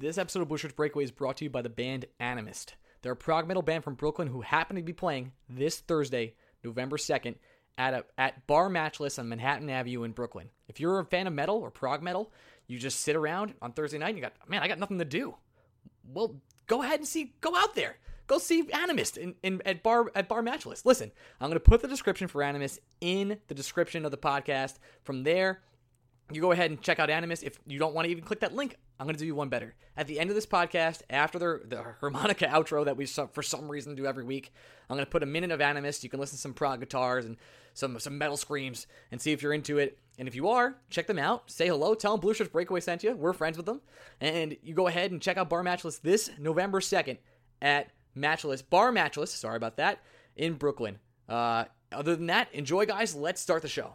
This episode of Shirts Breakaway is brought to you by the band Animist. They're a prog metal band from Brooklyn who happen to be playing this Thursday, November 2nd, at, a, at Bar Matchless on Manhattan Avenue in Brooklyn. If you're a fan of metal or prog metal, you just sit around on Thursday night and you got, man, I got nothing to do. Well, go ahead and see, go out there. Go see Animist in, in at bar at Bar Matchless. Listen, I'm gonna put the description for Animist in the description of the podcast. From there, you go ahead and check out Animist. If you don't want to even click that link, I'm going to do you one better. At the end of this podcast, after the, the harmonica outro that we for some reason do every week, I'm going to put a minute of Animist. You can listen to some prog guitars and some some metal screams and see if you're into it. And if you are, check them out. Say hello. Tell them Blue Shirts Breakaway sent you. We're friends with them. And you go ahead and check out Bar Matchless this November 2nd at Matchless Bar Matchless. Sorry about that in Brooklyn. Uh, other than that, enjoy, guys. Let's start the show.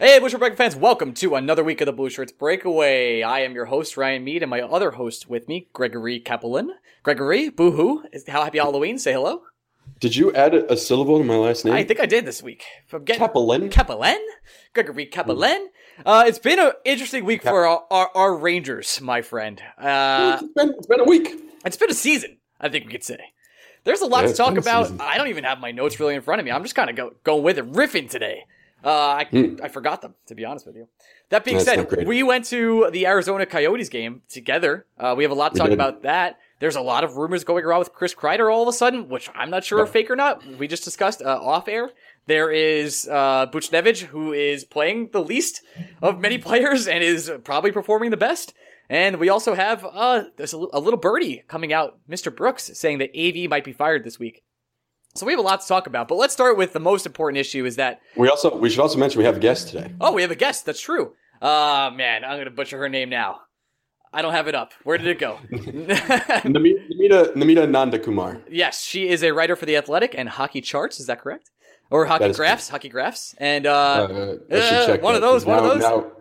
Hey, Blue Shirt Breakaway fans, welcome to another week of the Blue Shirts Breakaway. I am your host, Ryan Mead, and my other host with me, Gregory Kapelin. Gregory, boohoo, Is how happy Halloween, say hello. Did you add a syllable to my last name? I think I did this week. From getting Kapelin? Kapelin? Gregory Kapelin? Uh, it's been an interesting week for our, our, our, Rangers, my friend. Uh, it's, been, it's been a week. It's been a season, I think we could say. There's a lot yeah, to talk about. I don't even have my notes really in front of me. I'm just kind of go, going with it, riffing today. Uh, I, mm. I forgot them, to be honest with you. That being That's said, we went to the Arizona Coyotes game together. Uh, we have a lot to talk about that. There's a lot of rumors going around with Chris Kreider all of a sudden, which I'm not sure yeah. are fake or not. We just discussed uh, off air. There is uh, Buchnevich, who is playing the least of many players and is probably performing the best. And we also have uh, there's a, a little birdie coming out, Mr. Brooks, saying that AV might be fired this week. So we have a lot to talk about, but let's start with the most important issue is that we also we should also mention we have a guest today. Oh, we have a guest. That's true. Uh man, I'm gonna butcher her name now. I don't have it up. Where did it go? Namita Namita Nandakumar. Yes, she is a writer for the Athletic and Hockey Charts. Is that correct? Or Hockey Graphs? Hockey Graphs, and uh, uh, uh one of those. Now, one of those. Now,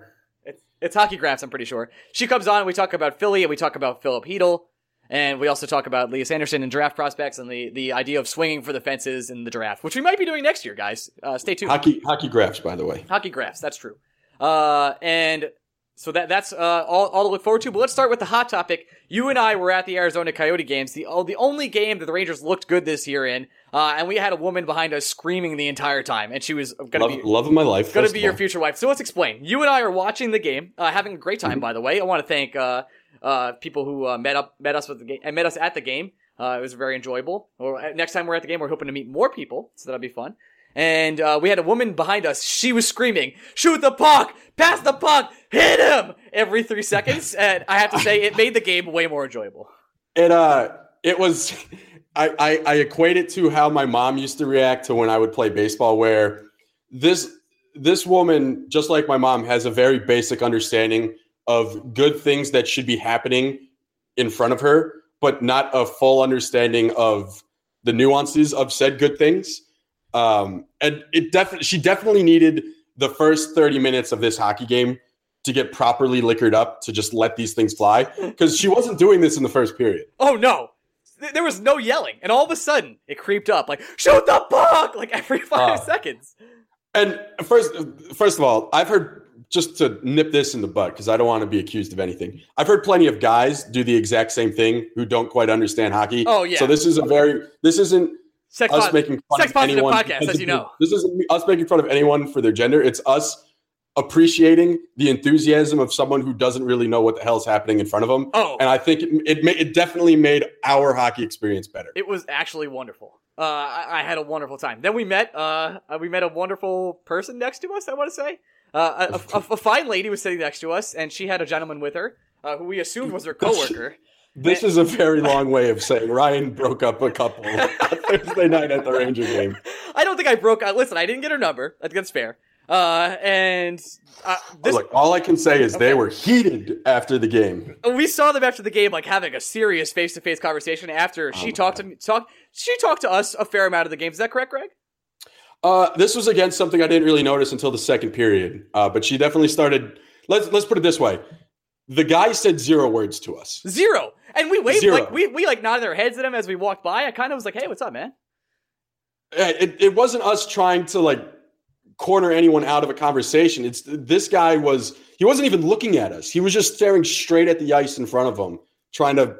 it's, it's Hockey Graphs. I'm pretty sure. She comes on. and We talk about Philly, and we talk about Philip Chytil. And we also talk about Lias Andersson and draft prospects and the, the idea of swinging for the fences in the draft, which we might be doing next year, guys. Uh, stay tuned. Hockey hockey graphs, by the way. Hockey graphs, that's true. Uh, and so that that's uh, all, all to look forward to. But let's start with the hot topic. You and I were at the Arizona Coyote games, the oh, the only game that the Rangers looked good this year in. Uh, and we had a woman behind us screaming the entire time, and she was going to be love of my life, to be your future wife. So let's explain. You and I are watching the game, uh, having a great time. Mm-hmm. By the way, I want to thank uh, people who uh, met up met us with the game and met us at the game. Uh, it was very enjoyable. Or uh, next time we're at the game, we're hoping to meet more people, so that'll be fun. And uh, we had a woman behind us. She was screaming, "Shoot the puck! Pass the puck! Hit him!" Every three seconds, and I have to say, it made the game way more enjoyable. It uh, it was. I, I, I equate it to how my mom used to react to when I would play baseball, where this this woman, just like my mom, has a very basic understanding of good things that should be happening in front of her, but not a full understanding of the nuances of said good things. Um, and it definitely, she definitely needed the first 30 minutes of this hockey game to get properly liquored up to just let these things fly because she wasn't doing this in the first period. Oh no. There was no yelling, and all of a sudden it creeped up like shoot the puck like every five uh, seconds. And first, first of all, I've heard just to nip this in the butt because I don't want to be accused of anything. I've heard plenty of guys do the exact same thing who don't quite understand hockey. Oh yeah. So this is a very this isn't sex us po- making fun sex of anyone podcast, as you know. This isn't us making fun of anyone for their gender. It's us appreciating the enthusiasm of someone who doesn't really know what the hell is happening in front of them. Oh, and I think it it, ma- it definitely made our hockey experience better. It was actually wonderful. Uh, I, I, had a wonderful time. Then we met. Uh, we met a wonderful person next to us. I want to say. Uh, a, a, a, fine lady was sitting next to us, and she had a gentleman with her, uh, who we assumed was her coworker. This and- is a very long way of saying Ryan broke up a couple Thursday night at the Ranger game. I don't think I broke. Uh, listen, I didn't get her number. I think that's fair. Uh, and uh, this, Look, all I can say is okay. they were heated after the game. We saw them after the game, like having a serious face-to-face conversation. After she oh talked God. to me, talk, she talked to us a fair amount of the game. Is that correct, Greg? Uh, this was again something I didn't really notice until the second period. Uh, but she definitely started. Let's let's put it this way: The guy said zero words to us. Zero. And we waved Zero. like we we like nodded our heads at him as we walked by. I kind of was like, "Hey, what's up, man?" Uh, It, it wasn't us trying to like corner anyone out of a conversation. It's this guy was he wasn't even looking at us. He was just staring straight at the ice in front of him, trying to.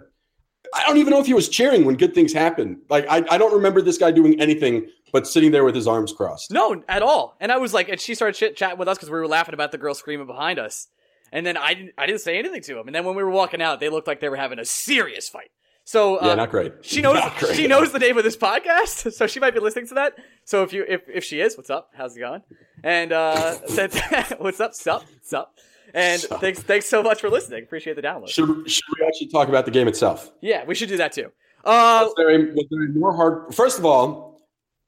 I don't even know if he was cheering when good things happened. Like I, I don't remember this guy doing anything but sitting there with his arms crossed. No, at all. And I was like, and she started chit chatting with us because we were laughing about the girl screaming behind us. And then I didn't, I didn't say anything to him. And then when we were walking out, they looked like they were having a serious fight. So uh, Yeah, not great. She knows great. she knows the name of this podcast, so she might be listening to that. So if you if, if she is, what's up? How's it going? And uh what's up? Sup? Sup? And Sup. thanks thanks so much for listening. Appreciate the download. Should, should we actually talk about the game itself? Yeah, we should do that too. Uh Was there, a, was there a more hard? First of all,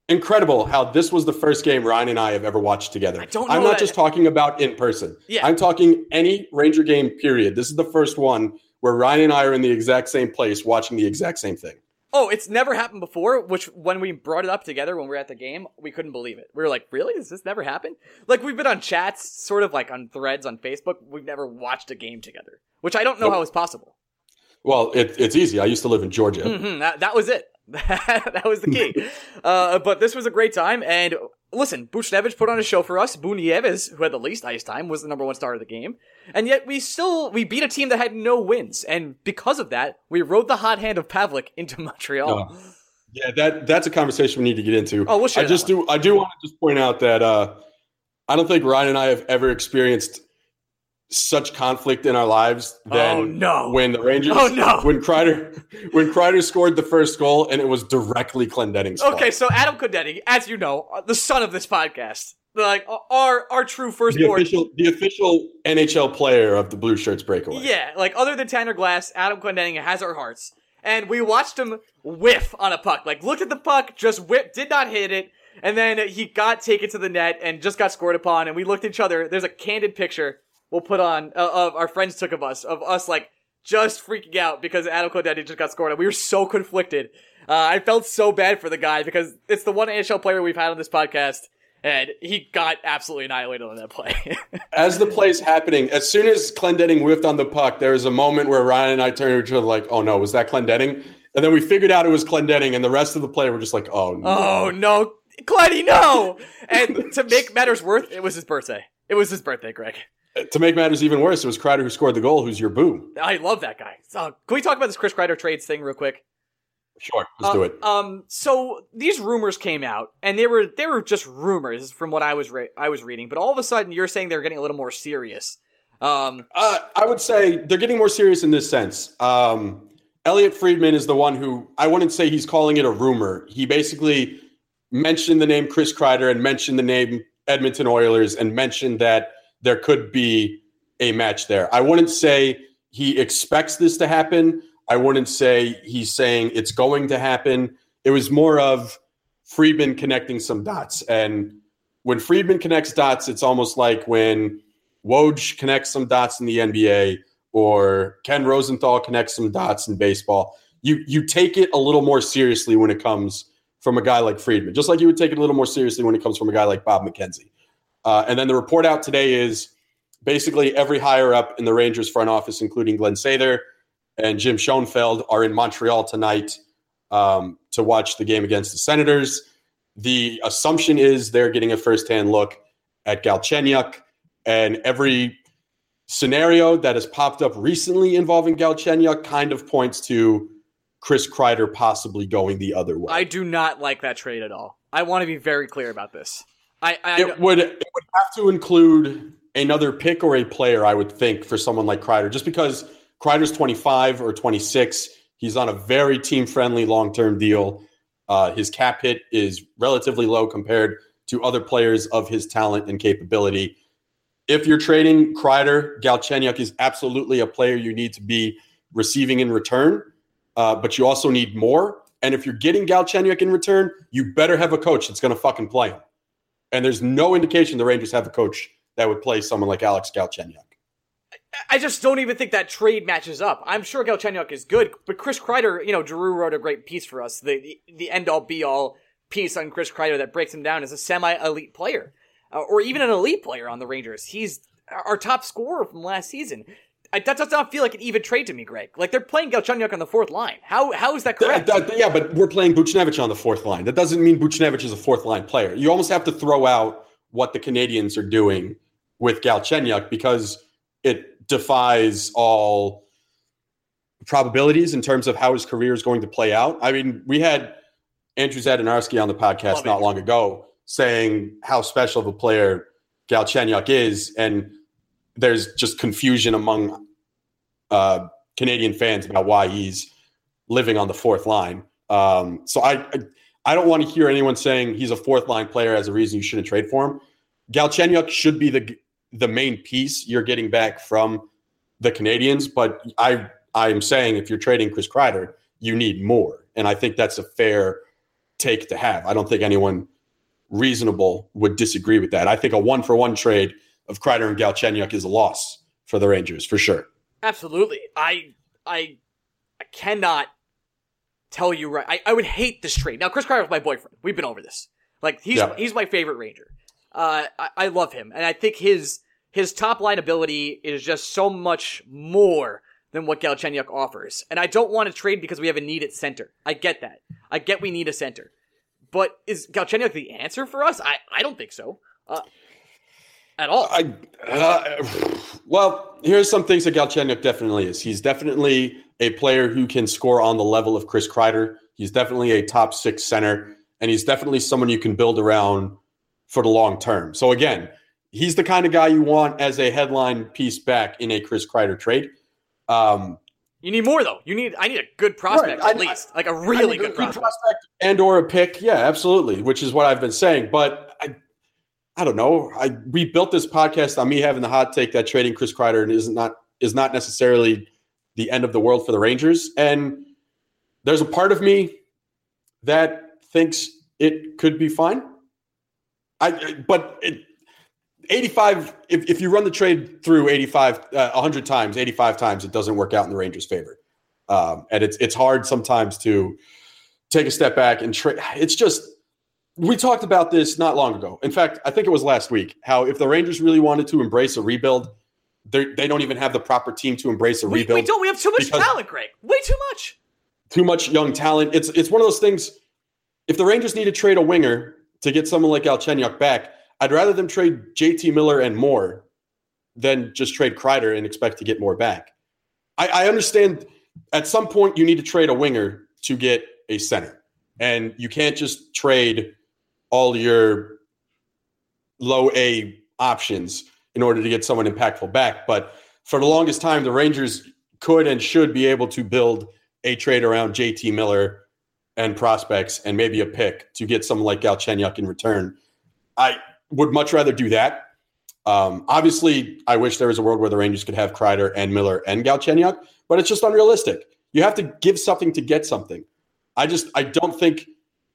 incredible how this was the first game Ryan and I have ever watched together. I don't I'm not that- just talking about in person. Yeah. I'm talking any Ranger game. Period. This is the first one where Ryan and I are in the exact same place watching the exact same thing. oh, it's never happened before, which when we brought it up together when we were at the game, we couldn't believe it. We were like, Really? Has this never happened? Like we've been on chats, sort of like on threads on Facebook, we've never watched a game together. Which I don't know Nope. how is possible. Well, it, it's easy. I used to live in Georgia. hmm that, that was it. that was the key. uh, but this was a great time. And listen, Buchnevich put on a show for us. Bunieves, who had the least ice time, was the number one star of the game. And yet we still, we beat a team that had no wins. And because of that, we rode the hot hand of Pavlik into Montreal. Oh. Yeah, that that's a conversation we need to get into. Oh, we'll I just do. I do want to just point out that uh, I don't think Ryan and I have ever experienced such conflict in our lives than Oh, no. when the Rangers. Oh, no. When Kreider, when Kreider scored the first goal and it was directly Clendening's fault. Okay, so Adam Clendening, as you know, uh, the son of this podcast, like our our true first The official, the official NHL player of the Blue Shirts breakaway. Yeah, like other than Tanner Glass, Adam Clendening has our hearts. And we watched him whiff on a puck. Like, looked at the puck, just whip, did not hit it. And then he got taken to the net and just got scored upon. And we looked at each other. There's a candid picture we'll put on uh, of our friends took of us, of us like just freaking out because Adam Clendening just got scored on. We were so conflicted. Uh, I felt so bad for the guy because it's the one NHL player we've had on this podcast. And he got absolutely annihilated on that play. As the play's happening, as soon as Clendening whiffed on the puck, there was a moment where Ryan and I turned to each other like, "Oh no, was that Clendening?" And then we figured out it was Clendening, and the rest of the play were just like, "Oh no." Oh no, Clenny, no! And to make matters worse, it was his birthday. It was his birthday, Greg. To make matters even worse, it was Kreider who scored the goal, who's your boo. I love that guy. So, can we talk about this Chris Kreider trades thing real quick? Sure, let's Uh, do it. Um, so these rumors came out, and they were they were just rumors from what I was re- I was reading. But all of a sudden, you're saying they're getting a little more serious. Um, Uh, I would say they're getting more serious in this sense. Um, Elliot Friedman is the one who I wouldn't say he's calling it a rumor. He basically mentioned the name Chris Kreider and mentioned the name Edmonton Oilers and mentioned that there could be a match there. I wouldn't say he expects this to happen. I wouldn't say he's saying it's going to happen. It was more of Friedman connecting some dots. And when Friedman connects dots, it's almost like when Woj connects some dots in the NBA or Ken Rosenthal connects some dots in baseball. You you take it a little more seriously when it comes from a guy like Friedman, just like you would take it a little more seriously when it comes from a guy like Bob McKenzie. Uh, and then the report out today is basically every higher up in the Rangers front office, including Glen Sather and Jim Schoenfeld, are in Montreal tonight um, to watch the game against the Senators. The assumption is they're getting a firsthand look at Galchenyuk and every scenario that has popped up recently involving Galchenyuk kind of points to Chris Kreider possibly going the other way. I do not like that trade at all. I want to be very clear about this. I, I it would it would have to include another pick or a player, I would think, for someone like Kreider, just because Kreider's 25 or 26. He's on a very team friendly long term deal. Uh, his cap hit is relatively low compared to other players of his talent and capability. If you're trading Kreider, Galchenyuk is absolutely a player you need to be receiving in return, uh, but you also need more. And if you're getting Galchenyuk in return, you better have a coach that's going to fucking play him. And there's no indication the Rangers have a coach that would play someone like Alex Galchenyuk. I just don't even think that trade matches up. I'm sure Galchenyuk is good, but Chris Kreider, you know, Drew wrote a great piece for us, the the, end all be all piece on Chris Kreider that breaks him down as a semi elite player, uh, or even an elite player on the Rangers. He's our top scorer from last season. I, that does not feel like an even trade to me, Greg. Like they're playing Galchenyuk on the fourth line. How how is that correct? Th- th- yeah, but we're playing Buchnevich on the fourth line. That doesn't mean Buchnevich is a fourth line player. You almost have to throw out what the Canadiens are doing with Galchenyuk because it defies all probabilities in terms of how his career is going to play out. I mean, we had Andrew Zadarnowski on the podcast Love not Andrew. long ago saying how special of a player Galchenyuk is, and there's just confusion among uh, Canadian fans about why he's living on the fourth line. Um, so I, I I don't want to hear anyone saying he's a fourth line player as a reason you shouldn't trade for him. Galchenyuk should be the the main piece you're getting back from the Canadiens, but I I'm saying if you're trading Chris Kreider, you need more, and I think that's a fair take to have. I don't think anyone reasonable would disagree with that. I think a one for one trade of Kreider and Galchenyuk is a loss for the Rangers for sure. Absolutely. I I I cannot tell you right. I, I would hate this trade. Now Chris Kreider is my boyfriend. We've been over this. Like he's Yeah. he's my favorite Ranger. Uh, I, I love him, and I think his his top line ability is just so much more than what Galchenyuk offers. And I don't want to trade because we have a need at center. I get that. I get we need a center. But is Galchenyuk the answer for us? I, I don't think so. Uh, at all. I uh, well, here's some things that Galchenyuk definitely is. He's definitely a player who can score on the level of Chris Kreider. He's definitely a top six center, and he's definitely someone you can build around for the long term. So again, he's the kind of guy you want as a headline piece back in a Chris Kreider trade. Um, You need more though. You need I need a good prospect Right, at I- least, like a really mean, good prospect. and or a pick. Yeah, absolutely. Which is what I've been saying. But I, don't know. I we built this podcast on me having the hot take that trading Chris Kreider is not is not necessarily the end of the world for the Rangers. And there's a part of me that thinks it could be fine. I but it, 85 if, if you run the trade through 85 uh, 100 times 85 times it doesn't work out in the rangers favor um, and it's it's hard sometimes to take a step back and trade it's just we talked about this not long ago in fact i think it was last week how if the rangers really wanted to embrace a rebuild they they don't even have the proper team to embrace a We, rebuild we don't. We have too much talent, Greg. Way too much. too much young talent. It's it's one of those things. If the Rangers need to trade a winger to get someone like Galchenyuk back, I'd rather them trade JT Miller and more than just trade Kreider and expect to get more back. I, I understand at some point you need to trade a winger to get a center, and you can't just trade all your low A options in order to get someone impactful back. But for the longest time, the Rangers could and should be able to build a trade around JT Miller and prospects and maybe a pick to get someone like Galchenyuk in return. I would much rather do that. Um, obviously, I wish there was a world where the Rangers could have Kreider and Miller and Galchenyuk, but it's just unrealistic. You have to give something to get something. I just I don't think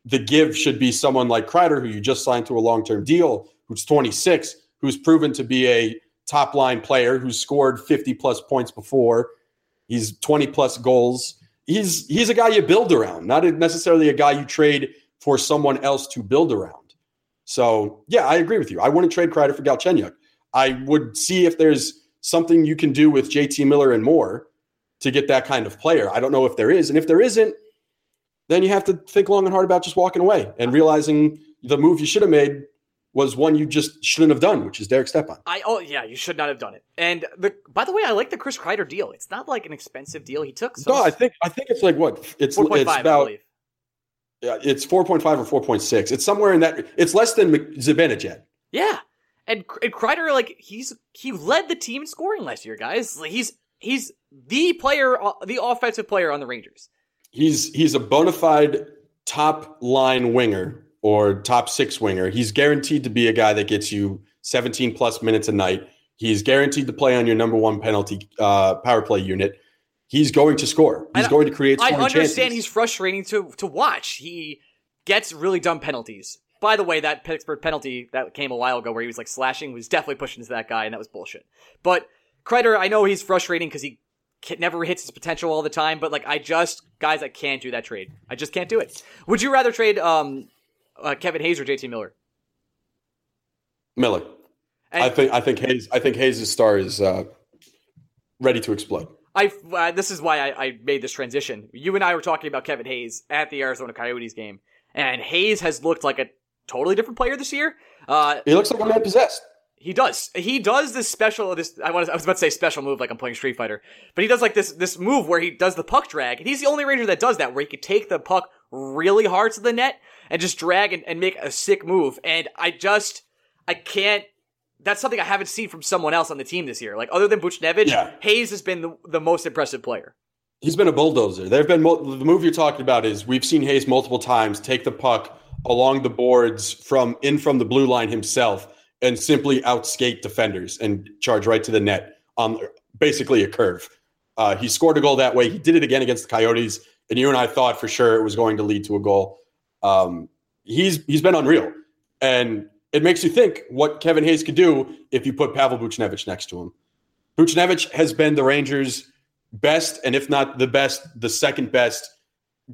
the give should be someone like Kreider, who you just signed to a long term deal, who's 26, who's proven to be a top line player, who's scored 50 plus points before. He's 20 plus goals. He's he's a guy you build around, not necessarily a guy you trade for someone else to build around. So yeah, I agree with you. I wouldn't trade Kreider for Galchenyuk. I would see if there's something you can do with JT Miller and more to get that kind of player. I don't know if there is, and if there isn't, then you have to think long and hard about just walking away and realizing the move you should have made was one you just shouldn't have done, which is Derek Stepan. I oh yeah, you should not have done it. And the by the way, I like the Chris Kreider deal. It's not like an expensive deal. He took some No, I think I think it's like what it's four point it's five, I about believe. yeah, it's four point five or four point six. It's somewhere in that. It's less than Zibanejad. Yeah, and, and Kreider like he's he led the team in scoring last year, guys. Like, he's he's the player, uh, the offensive player on the Rangers. He's he's a bona fide top line winger or top six winger. He's guaranteed to be a guy that gets you 17 plus minutes a night. He's guaranteed to play on your number one penalty uh, power play unit. He's going to score. He's going to create. I understand chances. he's frustrating to to watch. He gets really dumb penalties. By the way, that Pittsburgh penalty that came a while ago where he was like slashing was definitely pushing to that guy, and that was bullshit. But Kreider, I know he's frustrating because he never hits his potential all the time. But like, I just guys, I can't do that trade. I just can't do it. Would you rather trade um uh, Kevin Hayes or JT Miller? Miller. And- I think I think Hayes I think Hayes' star is uh, ready to explode. I uh, this is why I, I made this transition. You and I were talking about Kevin Hayes at the Arizona Coyotes game, and Hayes has looked like a totally different player this year. Uh, He looks like a man possessed. He does. He does this special. This I was I was about to say special move like I'm playing Street Fighter, but he does like this this move where he does the puck drag, and he's the only Ranger that does that, where he could take the puck really hard to the net and just drag and, and make a sick move. And I just I can't. That's something I haven't seen from someone else on the team this year. Like other than Buchnevich, Yeah. Hayes has been the, the most impressive player. He's been a bulldozer. There have been the move you're talking about is we've seen Hayes multiple times take the puck along the boards from in from the blue line himself and simply outskate defenders and charge right to the net on basically a curve. Uh, he scored a goal that way. He did it again against the Coyotes, and you and I thought for sure it was going to lead to a goal. Um, he's he's been unreal, and it makes you think what Kevin Hayes could do if you put Pavel Buchnevich next to him. Buchnevich has been the Rangers' best, and if not the best, the second best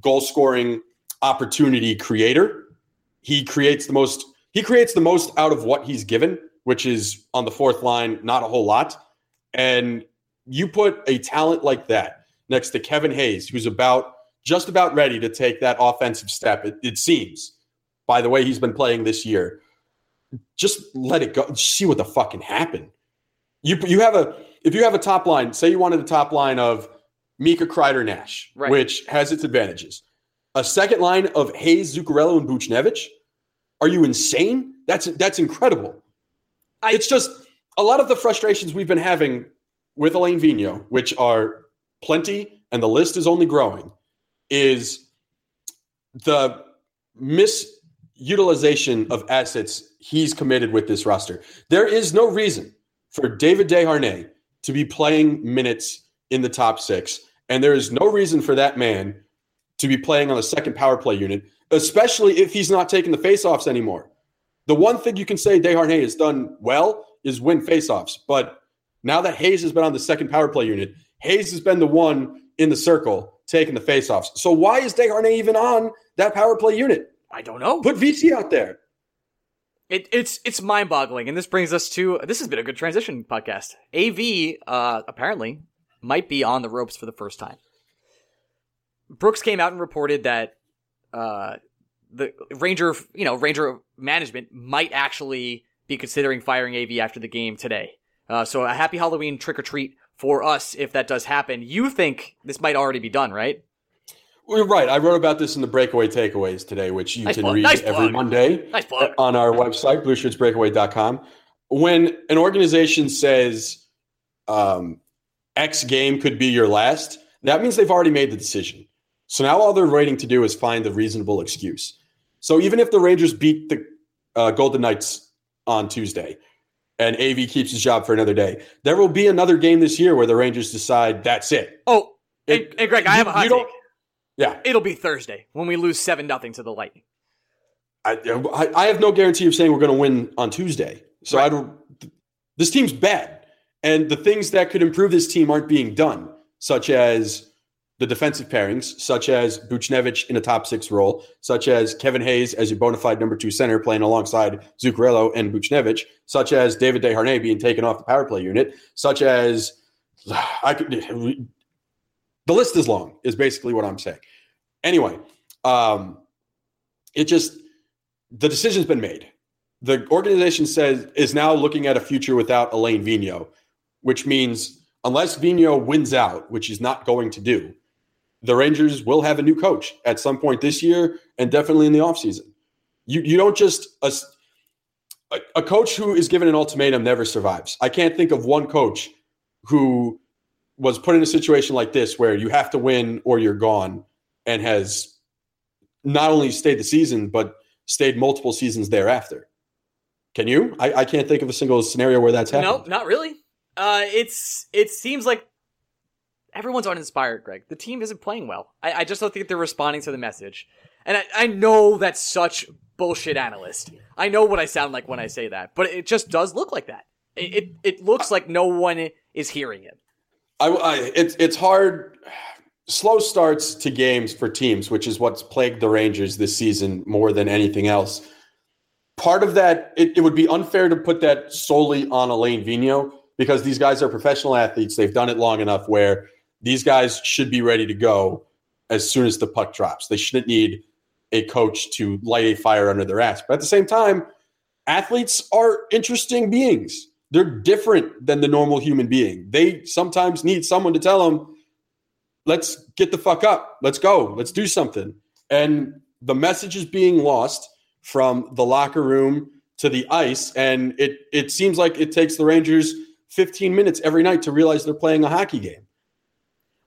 goal scoring opportunity creator. He creates the most. He creates the most out of what he's given, which is on the fourth line, not a whole lot. And you put a talent like that next to Kevin Hayes, who's about just about ready to take that offensive step. It, it seems by the way he's been playing this year. Just let it go. See what the fucking happen. You you have a if you have a top line. Say you wanted a top line of Mika Kreider Nash, Right. which has its advantages. A second line of Hayes, Zuccarello, and Buchnevich. Are you insane? That's that's incredible. I- it's just a lot of the frustrations we've been having with Alain Vigneault, which are plenty, and the list is only growing, is the misutilization of assets he's committed with this roster. There is no reason for David Desharnais to be playing minutes in the top six, and there is no reason for that man to be playing on a second power play unit, especially if he's not taking the faceoffs anymore. The one thing you can say Desharnais has done well is win faceoffs, but now that Hayes has been on the second power play unit, Hayes has been the one in the circle taking the faceoffs. So why is Desharnais even on that power play unit? I don't know. Put VC out there. It, it's it's mind boggling, and this brings us to this has been a good transition podcast. Av uh, apparently might be on the ropes for the first time. Brooks came out and reported that uh, the Ranger, you know, Ranger management might actually be considering firing Av after the game today. Uh, so a happy Halloween trick or treat for us if that does happen. You think this might already be done, right? Well, you're right. I wrote about this in the breakaway takeaways today, which you Nice can plug. read Nice every plug. Monday Nice on our website, blueshirtsbreakaway.com. When an organization says um, X game could be your last, that means they've already made the decision. So now all they're waiting to do is find a reasonable excuse. So even if the Rangers beat the uh, Golden Knights on Tuesday and AV keeps his job for another day, there will be another game this year where the Rangers decide that's it. Oh, and, It- and Greg, I have a you- hot take. Yeah. It'll be Thursday when we lose seven nothing to the Lightning. I, I, I have no guarantee of saying we're going to win on Tuesday. So I don't. This team's bad, and the things that could improve this team aren't being done, such as the defensive pairings, such as Buchnevich in a top six role, such as Kevin Hayes as your bona fide number two center playing alongside Zuccarello and Buchnevich, such as David Desharnais being taken off the power play unit, such as I could. The list is long, is basically what I'm saying. Anyway, um, it just the decision's been made. The organization says is now looking at a future without Alain Vigneault, which means unless Vigneault wins out, which he's not going to do, the Rangers will have a new coach at some point this year and definitely in the offseason. You you don't just a, a coach who is given an ultimatum never survives. I can't think of one coach who was put in a situation like this where you have to win or you're gone and has not only stayed the season but stayed multiple seasons thereafter. Can you? I, I can't think of a single scenario where that's happened. No, not really. Uh, it's it seems like everyone's uninspired, Greg. The team isn't playing well. I, I just don't think they're responding to the message. And I, I know that's such bullshit analyst. I know what I sound like when I say that, but it just does look like that. It it, it looks like no one is hearing it. I, I it's it's hard. Slow starts to games for teams, which is what's plagued the Rangers this season more than anything else. Part of that, it, it would be unfair to put that solely on Alain Vigneault because these guys are professional athletes. They've done it long enough where these guys should be ready to go as soon as the puck drops. They shouldn't need a coach to light a fire under their ass. But at the same time, athletes are interesting beings. They're different than the normal human being. They sometimes need someone to tell them, let's get the fuck up. Let's go. Let's do something. And the message is being lost from the locker room to the ice. And it, it seems like it takes the Rangers 15 minutes every night to realize they're playing a hockey game.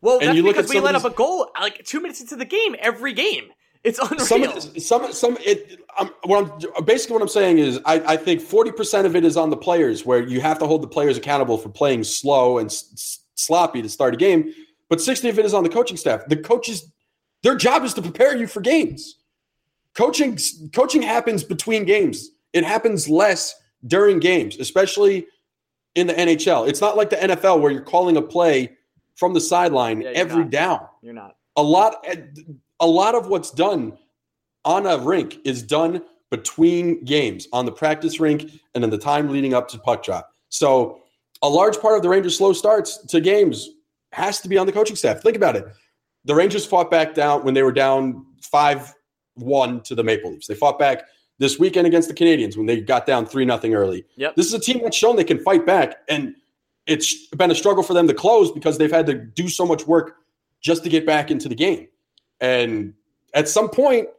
Well, and that's because we let up a goal like two minutes into the game every game. It's unreal. Some, some, some. It. I'm, what I'm basically what I'm saying is, I, I think 40 percent of it is on the players, where you have to hold the players accountable for playing slow and s- sloppy to start a game. But 60 of it is on the coaching staff. The coaches, their job is to prepare you for games. Coaching, coaching happens between games. It happens less during games, especially in the NHL. It's not like the NFL where you're calling a play from the sideline yeah, every not. down. You're not. A lot eh, a lot of what's done on a rink is done between games on the practice rink and in the time leading up to puck drop. So a large part of the Rangers' slow starts to games has to be on the coaching staff. Think about it. The Rangers fought back down when they were down 5 1 to the Maple Leafs. They fought back this weekend against the Canadiens when they got down 3 0 early. Yep. This is a team that's shown they can fight back. And it's been a struggle for them to close because they've had to do so much work just to get back into the game. And at some point,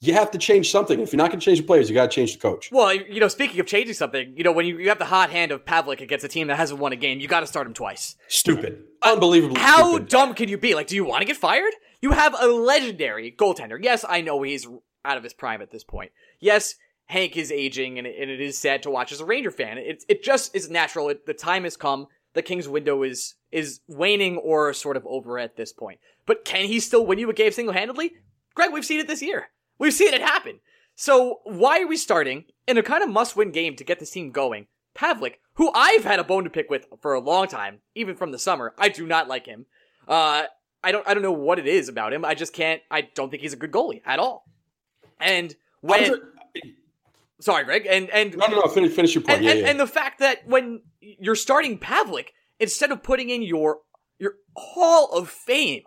you have to change something. If you're not going to change the players, you got to change the coach. Well, you know, speaking of changing something, you know, when you, you have the hot hand of Pavlik against a team that hasn't won a game, you got to start him twice. Stupid. Unbelievably How stupid. dumb can you be? Like, do you want to get fired? You have a legendary goaltender. Yes, I know he's out of his prime at this point. Yes, Hank is aging, and it, and it is sad to watch as a Ranger fan. It, it just is natural. It, the time has come. The King's window is is waning or sort of over at this point. But can he still win you a game single handedly? Greg, we've seen it this year. We've seen it happen. So why are we starting in a kind of must-win game to get this team going? Pavlik, who I've had a bone to pick with for a long time, even from the summer. I do not like him. Uh, I don't, I don't know what it is about him. I just can't, I don't think he's a good goalie at all. And when, sorry, Greg, and, and, no, no, no, finish, finish your point. And, yeah, and, yeah. and the fact that when you're starting Pavlik, instead of putting in your, your Hall of Fame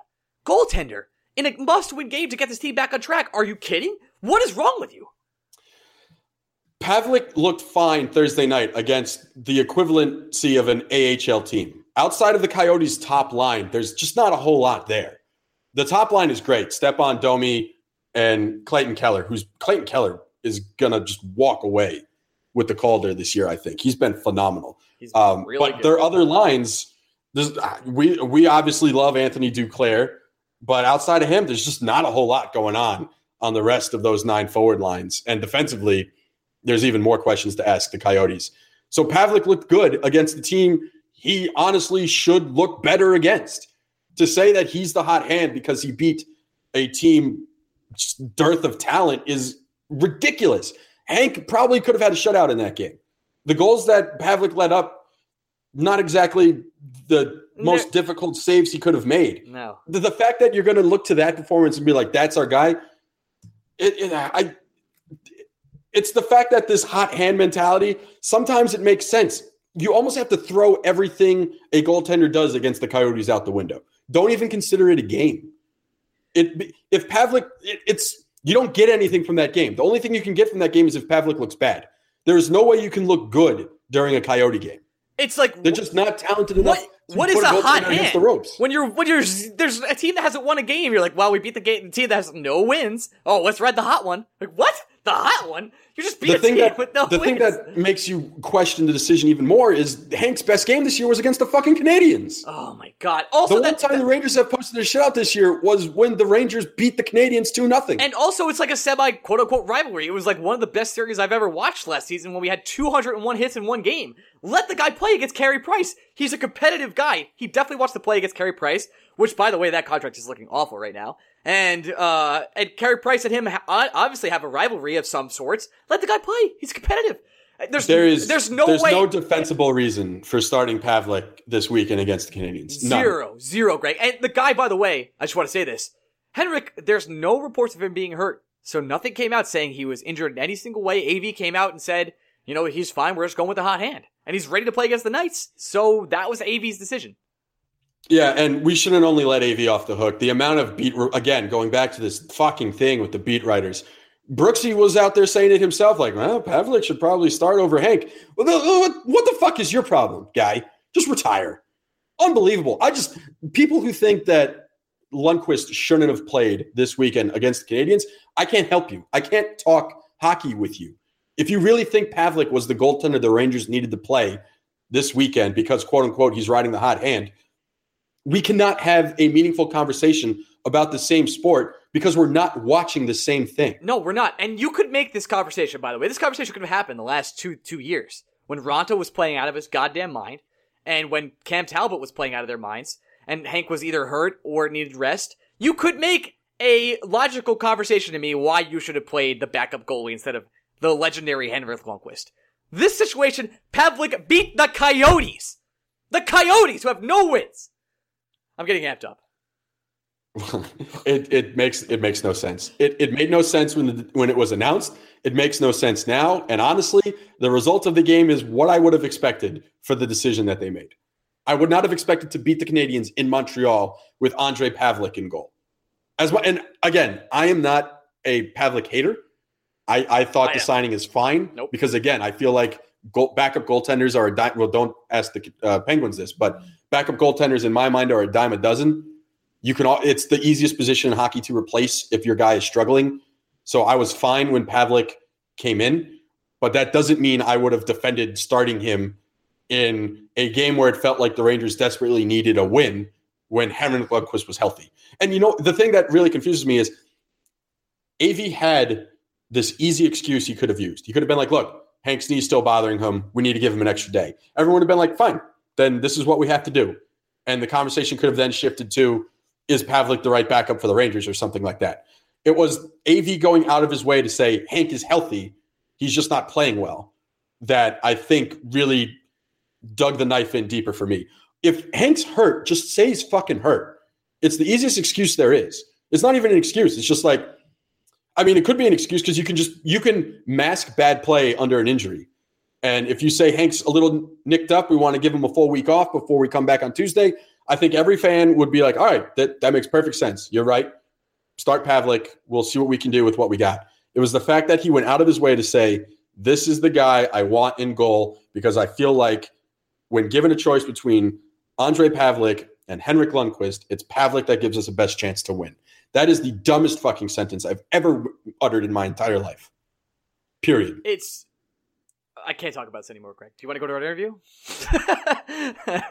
goaltender, in a must-win game to get this team back on track. Are you kidding? What is wrong with you? Pavlik looked fine Thursday night against the equivalency of an AHL team. Outside of the Coyotes' top line, there's just not a whole lot there. The top line is great. Stepan Domi and Clayton Keller, who's Clayton Keller is gonna just walk away with the Calder this year. I think he's been phenomenal. He's been um, really but good. there are other lines. we we obviously love Anthony Duclair. But outside of him, there's just not a whole lot going on on the rest of those nine forward lines. And defensively, there's even more questions to ask the Coyotes. So Pavlik looked good against the team he honestly should look better against. To say that he's the hot hand because he beat a team dearth of talent is ridiculous. Hank probably could have had a shutout in that game. The goals that Pavlik let up, not exactly the most no. difficult saves he could have made. No. The, the fact that you're going to look to that performance and be like, that's our guy. It, it, I, it's the fact that this hot hand mentality, sometimes it makes sense. You almost have to throw everything a goaltender does against the Coyotes out the window. Don't even consider it a game. It, if Pavlik, it, it's you don't get anything from that game. The only thing you can get from that game is if Pavlik looks bad. There is no way you can look good during a Coyote game. It's like they're just not talented enough. What? What is a hot hand? The ropes. When you're when you're there's a team that hasn't won a game, you're like, well, we beat the game. The team that has no wins. Oh, let's ride the hot one. Like what? The hot one? You're just beat the thing team that, with no The wins. thing that makes you question the decision even more is Hank's best game this year was against the fucking Canadiens. Oh my god! Also, the that, one time that, the Rangers have posted their shit out this year was when the Rangers beat the Canadiens two nothing. And also, it's like a semi quote unquote rivalry. It was like one of the best series I've ever watched last season when we had 201 hits in one game. Let the guy play against Carey Price. He's a competitive guy. He definitely wants to play against Carey Price, which, by the way, that contract is looking awful right now. And uh, and Carey Price and him ha- obviously have a rivalry of some sorts. Let the guy play. He's competitive. There's there is there's no there's way no defensible reason for starting Pavlik this weekend against the Canadiens. None. Zero, zero, Greg. And the guy, by the way, I just want to say this: Henrik. There's no reports of him being hurt, so nothing came out saying he was injured in any single way. AV came out and said, you know, he's fine. We're just going with the hot hand. and he's ready to play against the Knights. So that was AV's decision. Yeah, and we shouldn't only let AV off the hook. The amount of beat, again, going back to this fucking thing with the beat writers. Brooksy was out there saying it himself, like, well, Pavelec should probably start over Hank. What the fuck is your problem, guy? Just retire. Unbelievable. I just, people who think that Lundqvist shouldn't have played this weekend against the Canadiens. I can't help you. I can't talk hockey with you. If you really think Pavlik was the goaltender the Rangers needed to play this weekend because, quote unquote, he's riding the hot hand, we cannot have a meaningful conversation about the same sport because we're not watching the same thing. No, we're not. And you could make this conversation, by the way. This conversation could have happened the last two two years when Raanta was playing out of his goddamn mind, and when Cam Talbot was playing out of their minds, and Hank was either hurt or needed rest. You could make a logical conversation to me why you should have played the backup goalie instead of the legendary Henrik Lundqvist. This situation, Pavlik beat the Coyotes. The Coyotes, who have no wins. I'm getting amped up. it it makes it makes no sense. It it made no sense when the, when it was announced. It makes no sense now. And honestly, the result of the game is what I would have expected for the decision that they made. I would not have expected to beat the Canadiens in Montreal with Andre Pavelec in goal. As well, and again, I am not a Pavelec hater. I, I thought I the signing is fine nope. because again, I feel like goal, backup goaltenders are a dime. Well, don't ask the uh, Penguins this, but backup goaltenders in my mind are a dime a dozen. You can all, it's the easiest position in hockey to replace if your guy is struggling. So I was fine when Pavlik came in, but that doesn't mean I would have defended starting him in a game where it felt like the Rangers desperately needed a win when Henrik Lundqvist was healthy. And you know, the thing that really confuses me is AV had this easy excuse he could have used. He could have been like, look, Hank's knee's still bothering him. We need to give him an extra day. Everyone would have been like, fine, then this is what we have to do. And the conversation could have then shifted to, is Pavelec the right backup for the Rangers or something like that? It was AV going out of his way to say Hank is healthy. He's just not playing well. That I think really dug the knife in deeper for me. If Hank's hurt, just say he's fucking hurt. It's the easiest excuse there is. It's not even an excuse. It's just like, I mean, it could be an excuse because you can just you can mask bad play under an injury. And if you say Hank's a little nicked up, we want to give him a full week off before we come back on Tuesday. I think every fan would be like, all right, that, that makes perfect sense. You're right. Start Pavlik. We'll see what we can do with what we got. It was the fact that he went out of his way to say, this is the guy I want in goal because I feel like when given a choice between Andre Pavlik and Henrik Lundqvist, it's Pavlik that gives us the best chance to win. That is the dumbest fucking sentence I've ever uttered in my entire life. Period. It's I can't talk about this anymore, Greg. Do you want to go to our interview?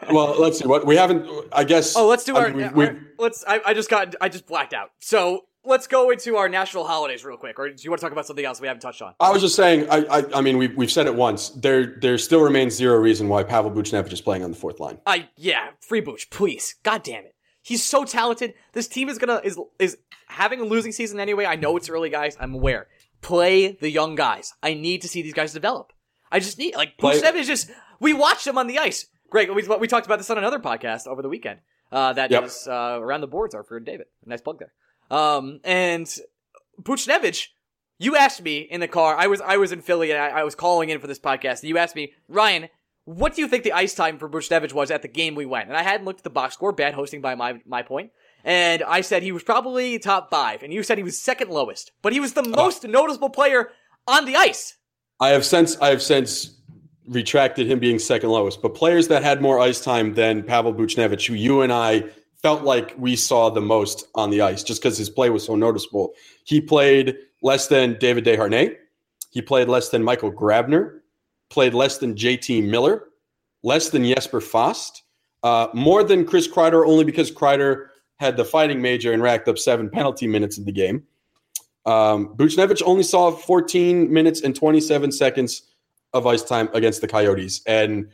well, let's see. What we haven't, I guess. Oh, let's do our. I mean, our let's. I, I, just got. I just blacked out. So let's go into our national holidays real quick. Or do you want to talk about something else we haven't touched on? I was just saying. I. I, I mean, we've we've said it once. There there still remains zero reason why Pavel Buchnevich is playing on the fourth line. I yeah, free Buch, please. God damn it. He's so talented. This team is gonna is is having a losing season anyway. I know it's early, guys. I'm aware. Play the young guys. I need to see these guys develop. I just need like Buchnevich is just we watched him on the ice. Greg, we, we talked about this on another podcast over the weekend. Uh, that yep. is uh, around the boards are for David. Nice plug there. Um, and Buchnevich, you asked me in the car. I was I was in Philly and I, I was calling in for this podcast. And you asked me, Ryan, what do you think the ice time for Buchnevich was at the game we went? And I hadn't looked at the box score. Bad hosting by my my point. And I said he was probably top five, and you said he was second lowest, but he was the uh-huh. most noticeable player on the ice. I have since I have since retracted him being second lowest, but players that had more ice time than Pavel Buchnevich, who you and I felt like we saw the most on the ice, just because his play was so noticeable. He played less than David Desharnais. He played less than Michael Grabner. Played less than JT Miller. Less than Jesper Fast. Uh, more than Chris Kreider, only because Kreider had the fighting major and racked up seven penalty minutes in the game. Um, Buchnevich only saw 14 minutes and 27 seconds of ice time against the Coyotes, and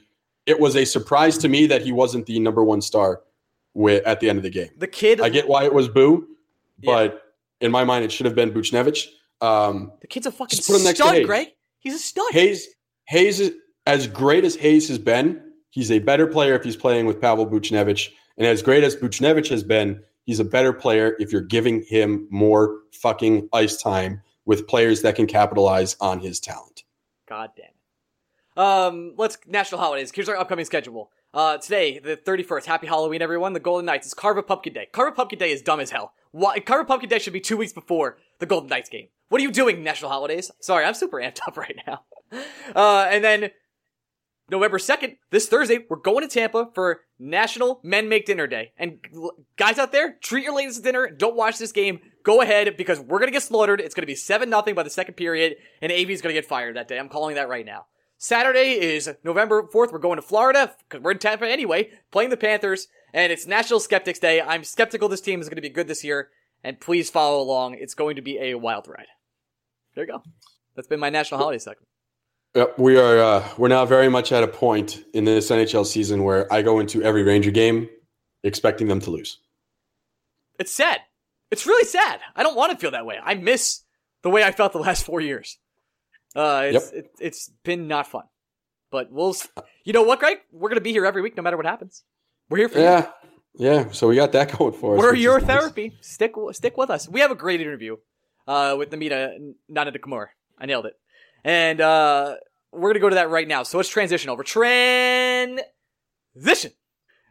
it was a surprise to me that he wasn't the number one star with, at the end of the game. The kid, I get why it was Boo, but yeah. in my mind, it should have been Buchnevich. Um, the kid's a fucking stud, Greg. He's a stud. Hayes, Hayes, is, as great as Hayes has been, he's a better player if he's playing with Pavel Buchnevich, and as great as Buchnevich has been, He's a better player if you're giving him more fucking ice time with players that can capitalize on his talent. God damn it. Um, let's national holidays. Here's our upcoming schedule. Uh, today, the 31st. Happy Halloween, everyone. The Golden Knights. is Carve a Pumpkin Day. Carve a Pumpkin Day is dumb as hell. Why? Carve a Pumpkin Day should be two weeks before the Golden Knights game. What are you doing, national holidays? Sorry, I'm super amped up right now. Uh, and then November 2nd, this Thursday, we're going to Tampa for National Men Make Dinner Day. And guys out there, treat your ladies to dinner. Don't watch this game. Go ahead because we're going to get slaughtered. It's going to be 7 nothing by the second period, and AV is going to get fired that day. I'm calling that right now. Saturday is November 4th. We're going to Florida because we're in Tampa anyway, playing the Panthers, and it's National Skeptics Day. I'm skeptical this team is going to be good this year, and please follow along. It's going to be a wild ride. There you go. That's been my national holiday segment. Yep, we are. Uh, we're now very much at a point in this NHL season where I go into every Ranger game expecting them to lose. It's sad. It's really sad. I don't want to feel that way. I miss the way I felt the last four years. Uh, it's, yep. it, it's been not fun, but we'll. You know what, Greg? We're gonna be here every week, no matter what happens. We're here for yeah. you. Yeah, yeah. So we got that going for us. We're your therapy. Nice. Stick, stick with us. We have a great interview, uh, with Namita Nandinakumar. I nailed it, and uh, we're gonna go to that right now. So let's transition over. Transition.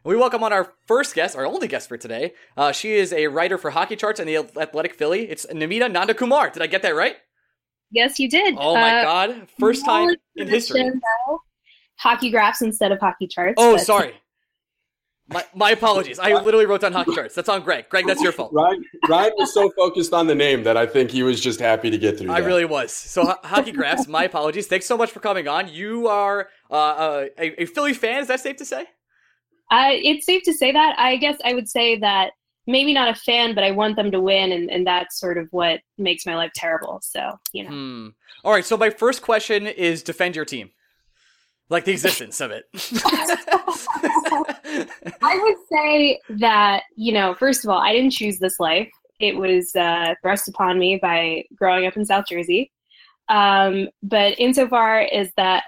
We welcome on our first guest, our only guest for today. Uh, she is a writer for Hockey Charts and the Athletic Philly. It's Namita Nandakumar. Did I get that right? Yes, you did. Oh my uh, god! First time in history. Hockey graphs instead of hockey charts. Oh, sorry. My, my apologies. I literally wrote down hockey charts. That's on Greg. Greg, that's your fault. Ryan, Ryan was so focused on the name that I think he was just happy to get through. I really was. So ho- hockey graphs. My apologies. Thanks so much for coming on. You are uh, uh a, a, Philly fan. Is that safe to say? Uh, it's safe to say that. I guess I would say that maybe not a fan, but I want them to win, and, and that's sort of what makes my life terrible. So, you know. Hmm. All right. So my first question is defend your team. Like the existence of it. I would say that, you know, first of all, I didn't choose this life. It was uh, thrust upon me by growing up in South Jersey. Um, but insofar as that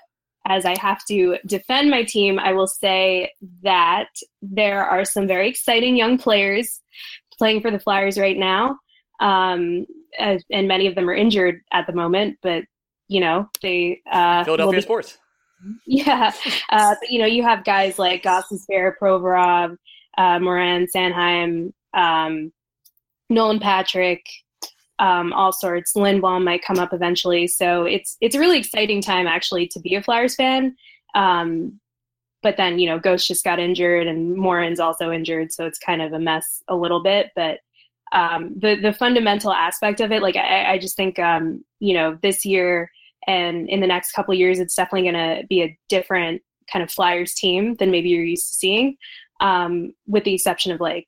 as I have to defend my team, I will say that there are some very exciting young players playing for the Flyers right now. Um, and many of them are injured at the moment, but you know, they, uh, Philadelphia be, sports. Yeah. Uh, but you know, you have guys like Gostisbehere, Provorov, uh, Morin, Sanheim, um, Nolan Patrick, um, all sorts. Lindblom might come up eventually, so it's it's a really exciting time actually to be a Flyers fan. Um, but then you know, Ghost just got injured, and Morin's also injured, so it's kind of a mess a little bit. But um, the the fundamental aspect of it, like I, I just think um, you know this year and in the next couple years, it's definitely going to be a different kind of Flyers team than maybe you're used to seeing, um, with the exception of like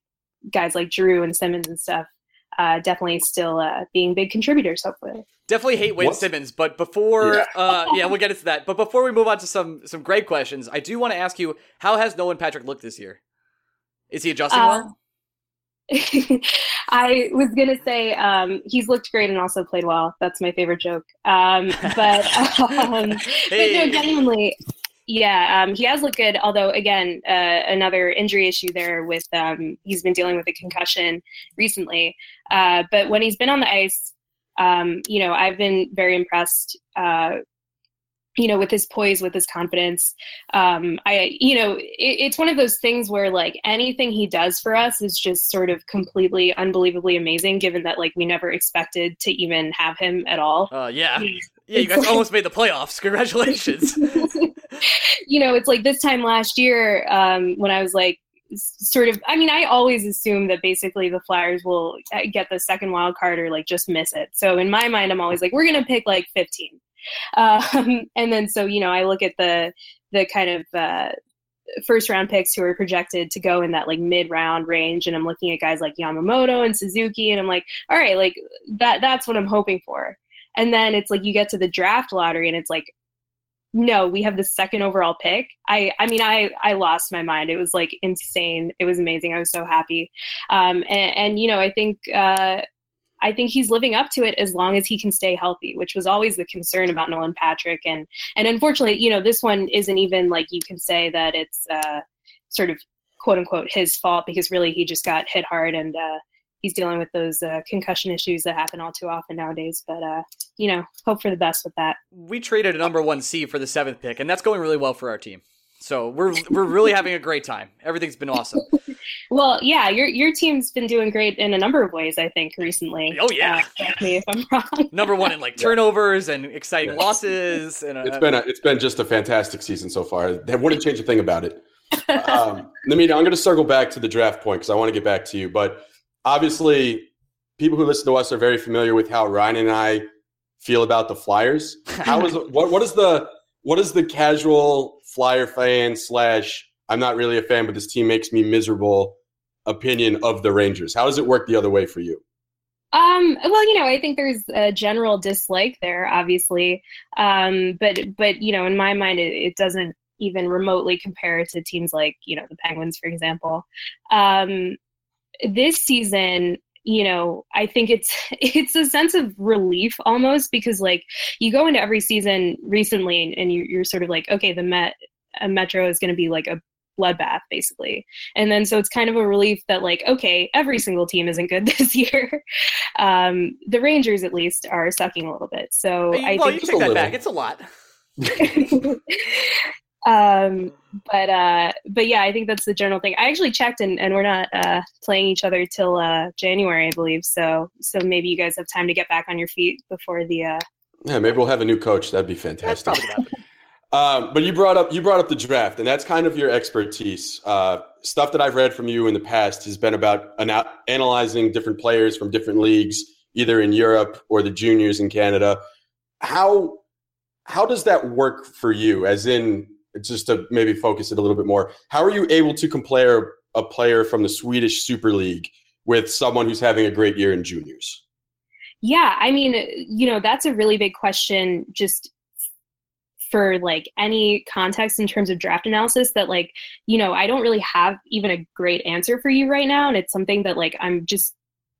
guys like Giroux and Simmonds and stuff uh, definitely still uh, being big contributors. Hopefully, definitely hate Wayne what? Simmonds. But before, yeah. Uh, yeah, we'll get into that. But before we move on to some some great questions, I do want to ask you: How has Nolan Patrick looked this year? Is he adjusting well? I was gonna say um, he's looked great and also played well. That's my favorite joke. Um, but, um, hey. but no, genuinely, yeah, um, he has looked good. Although, again, uh, another injury issue there with um, he's been dealing with a concussion recently. Uh, but when he's been on the ice, um, you know, I've been very impressed. Uh, you know, with his poise, with his confidence. Um, I, you know, it, it's one of those things where like anything he does for us is just sort of completely unbelievably amazing, given that like we never expected to even have him at all. Uh, yeah. Yeah, you guys almost made the playoffs. Congratulations. you know, it's like this time last year um, when I was like, sort of i mean i always assume that basically the flyers will uh, get the second wild card or like just miss it so in my mind i'm always like we're gonna pick like 15 um, and then so you know i look at the the kind of uh, first round picks who are projected to go in that like mid round range and i'm looking at guys like yamamoto and suzuki and i'm like all right like that that's what i'm hoping for and then it's like you get to the draft lottery and it's like, no, we have the second overall pick. I, I mean, I, I lost my mind. It was like insane. It was amazing. I was so happy. Um, and, and you know, I think, uh, I think he's living up to it as long as he can stay healthy, which was always the concern about Nolan Patrick. And and unfortunately, you know, this one isn't even like you can say that it's uh, sort of quote unquote his fault because really he just got hit hard and uh, he's dealing with those uh, concussion issues that happen all too often nowadays. But uh, you know, hope for the best with that. We traded a number one seed for the seventh pick, and that's going really well for our team. So we're we're really having a great time. Everything's been awesome. well, yeah, your your team's been doing great in a number of ways. I think recently. Oh yeah, uh, me if I'm wrong. number one in like turnovers and exciting losses, and uh, it's been a, it's been just a fantastic season so far. They wouldn't change a thing about it. um, I mean, I'm going to circle back to the draft point because I want to get back to you, but obviously, people who listen to us are very familiar with how Ryan and I feel about the Flyers. How is what what is the what is the casual Flyer fan slash I'm not really a fan, but this team makes me miserable opinion of the Rangers? How does it work the other way for you? Um, well, you know, I think there's a general dislike there, obviously, um, but but you know, in my mind, it, it, doesn't even remotely compare to teams like you know the Penguins, for example. Um, this season, you know i think it's it's a sense of relief almost because like you go into every season recently and you're, you're sort of like okay the met a metro is going to be like a bloodbath basically. And then so it's kind of a relief that like okay every single team isn't good this year. Um the rangers at least are sucking a little bit. So i well, think you take that back. it's a lot um but uh but yeah i think that's the general thing. I actually checked and, and we're not uh playing each other till uh january i believe. So so maybe you guys have time to get back on your feet before the uh yeah maybe we'll have a new coach. That'd be fantastic. um but you brought up you brought up the draft and that's kind of your expertise. Uh stuff that i've read from you in the past has been about ana- analyzing different players from different leagues either in europe or the juniors in canada. How how does that work for you? As in just to maybe focus it a little bit more, how are you able to compare a player from the Swedish Super League with someone who's having a great year in juniors? Yeah, I mean, you know, that's a really big question just for like any context in terms of draft analysis that like, you know, I don't really have even a great answer for you right now and it's something that like I'm just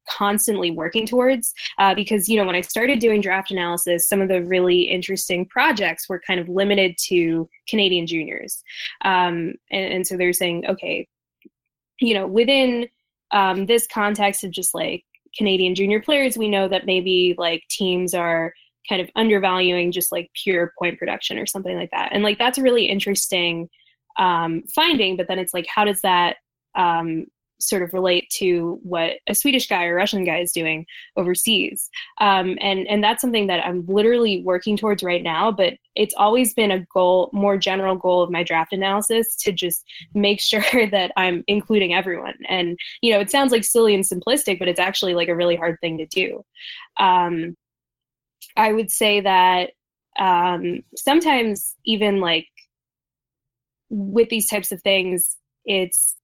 constantly working towards uh, because you know when i started doing draft analysis some of the really interesting projects were kind of limited to canadian juniors. Um, and, and, so they're saying okay you know within um, this context of just like canadian junior players we know that maybe like teams are kind of undervaluing just like pure point production or something like that. And like that's a really interesting um, finding but then it's like how does that um, sort of relate to what a Swedish guy or Russian guy is doing overseas. Um, and and that's something that I'm literally working towards right now. But it's always been a goal, more general goal of my draft analysis to just make sure that I'm including everyone. And you know, it sounds like silly and simplistic, but it's actually like a really hard thing to do. Um, I would say that um, sometimes even like with these types of things, it's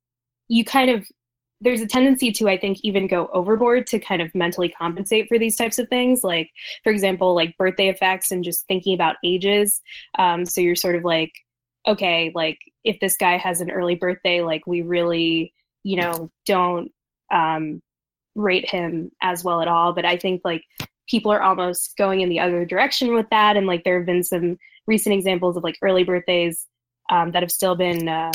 you kind of there's a tendency to i think even go overboard to kind of mentally compensate for these types of things. Like for example like birthday effects and just thinking about ages. Um, so you're sort of like okay like if this guy has an early birthday like we really you know don't um, rate him as well at all. But i think like people are almost going in the other direction with that. And like there have been some recent examples of like early birthdays um, that have still been uh,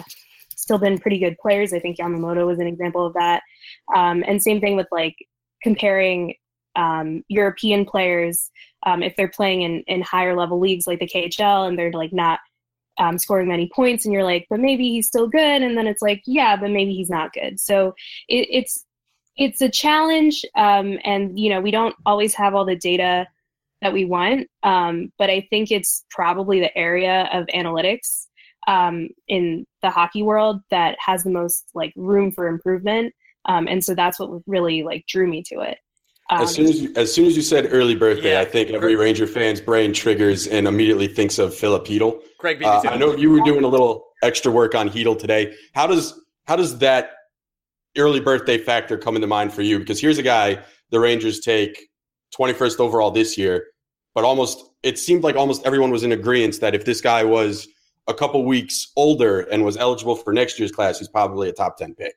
still been pretty good players. I think Yamamoto was an example of that. Um, and same thing with like comparing um, European players um, if they're playing in, in higher level leagues like the KHL and they're like not um, scoring many points, and you're like, but maybe he's still good, and then it's like, yeah, but maybe he's not good. So it, it's it's a challenge, um, and you know we don't always have all the data that we want, um, but I think it's probably the area of analytics um, in the hockey world that has the most like room for improvement. Um, and so that's what really like drew me to it. Um, as soon as you, as soon as you said early birthday, yeah, I think every Ranger fan's brain triggers and immediately thinks of Filip Chytil. Craig, uh, I know you were doing a little extra work on Chytil today. How does how does that early birthday factor come into mind for you? Because here's a guy the Rangers take 21st overall this year, but almost it seemed like almost everyone was in agreement that if this guy was a couple weeks older and was eligible for next year's class, he's probably a top 10 pick.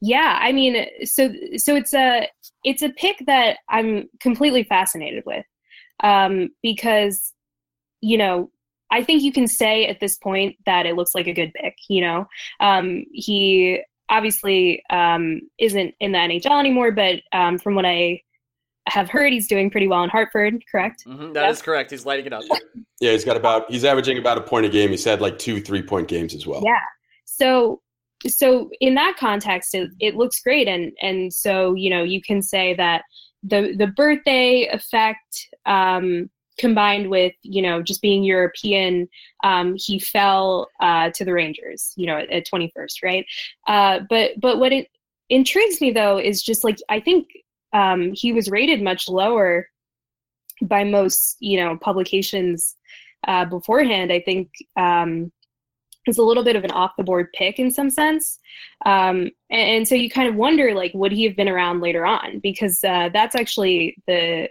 Yeah, I mean, so so it's a it's a pick that I'm completely fascinated with um, because you know I think you can say at this point that it looks like a good pick. You know, um, he obviously um, isn't in the NHL anymore, but um, from what I have heard, he's doing pretty well in Hartford. Correct? Mm-hmm, that is correct. He's lighting it up. yeah, he's got about he's averaging about a point a game. He's had like two three point games as well. Yeah. So so in that context, it, it looks great, and and so you know you can say that the the birthday effect um, combined with you know just being European, um, he fell uh, to the Rangers, you know, at twenty first, right? Uh, but but what it intrigues me though is just like I think um, he was rated much lower by most you know publications uh, beforehand. I think um, it's a little bit of an off the board pick in some sense. Um, and, and, so you kind of wonder, like, would he have been around later on? Because uh, that's actually the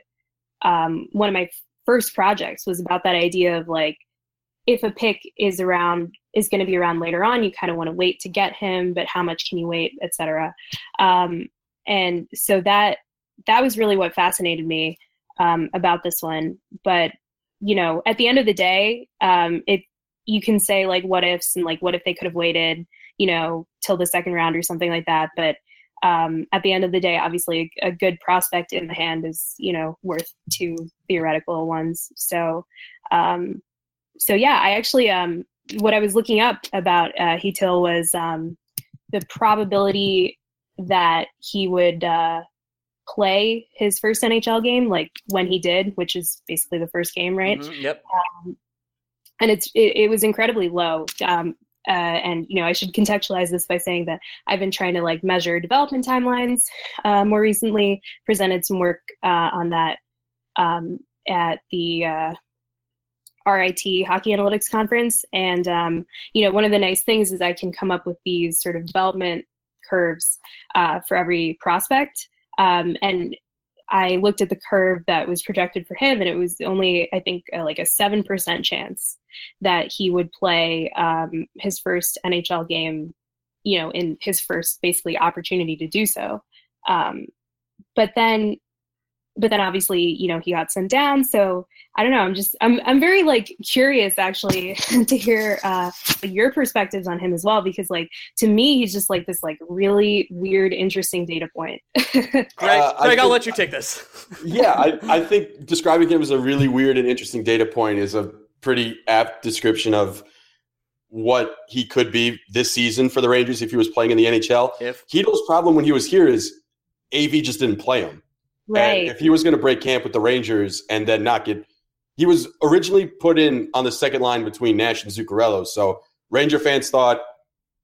um, one of my first projects was about that idea of like, if a pick is around is going to be around later on, you kind of want to wait to get him, but how much can you wait, etc. Um, and so that that was really what fascinated me um, about this one. But you know, at the end of the day, um, it you can say like what ifs and like what if they could have waited, you know, till the second round or something like that. But um, at the end of the day, obviously a, good prospect in the hand is, you know, worth two theoretical ones. So, um, so yeah, I actually, um, what I was looking up about uh, Chytil was um, the probability that he would uh, play his first NHL game, like when he did, which is basically the first game, right? Mm-hmm, yep. Um, and it's it, it was incredibly low. Um, uh, and you know, I should contextualize this by saying that I've been trying to like measure development timelines uh, more recently. Presented some work uh, on that um, at the uh, RIT Hockey Analytics Conference, and um, you know, one of the nice things is I can come up with these sort of development curves uh, for every prospect. Um, and I looked at the curve that was projected for him, and it was only, I think, uh, like a 7% chance that he would play um, his first NHL game, you know, in his first basically opportunity to do so. Um, but then but then obviously you know he got sent down. So i don't know. I'm just i'm, I'm very like curious actually to hear uh your perspectives on him as well because like to me he's just like this like really weird interesting data point. Greg, uh, greg i'll let you take this. Yeah I, I think describing him as a really weird and interesting data point is a pretty apt description of what he could be this season for the rangers if he was playing in the nhl if Chytil's problem when he was here is av just didn't play him Right. And if he was going to break camp with the Rangers and then not get, he was originally put in on the second line between Nash and Zuccarello. So Ranger fans thought,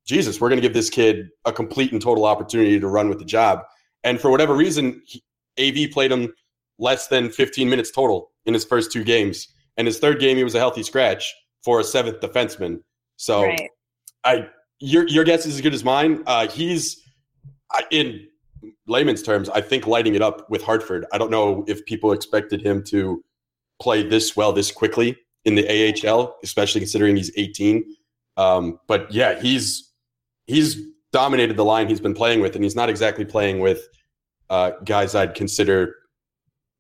Jesus, we're going to give this kid a complete and total opportunity to run with the job. And for whatever reason, he, AV played him less than 15 minutes total in his first two games. And his third game, he was a healthy scratch for a seventh defenseman. So right. I, your your guess is as good as mine. Uh, he's in layman's terms, I think lighting it up with Hartford. I don't know if people expected him to play this well this quickly in the AHL, especially considering he's 18. Um, but yeah, he's he's dominated the line he's been playing with, and he's not exactly playing with uh, guys I'd consider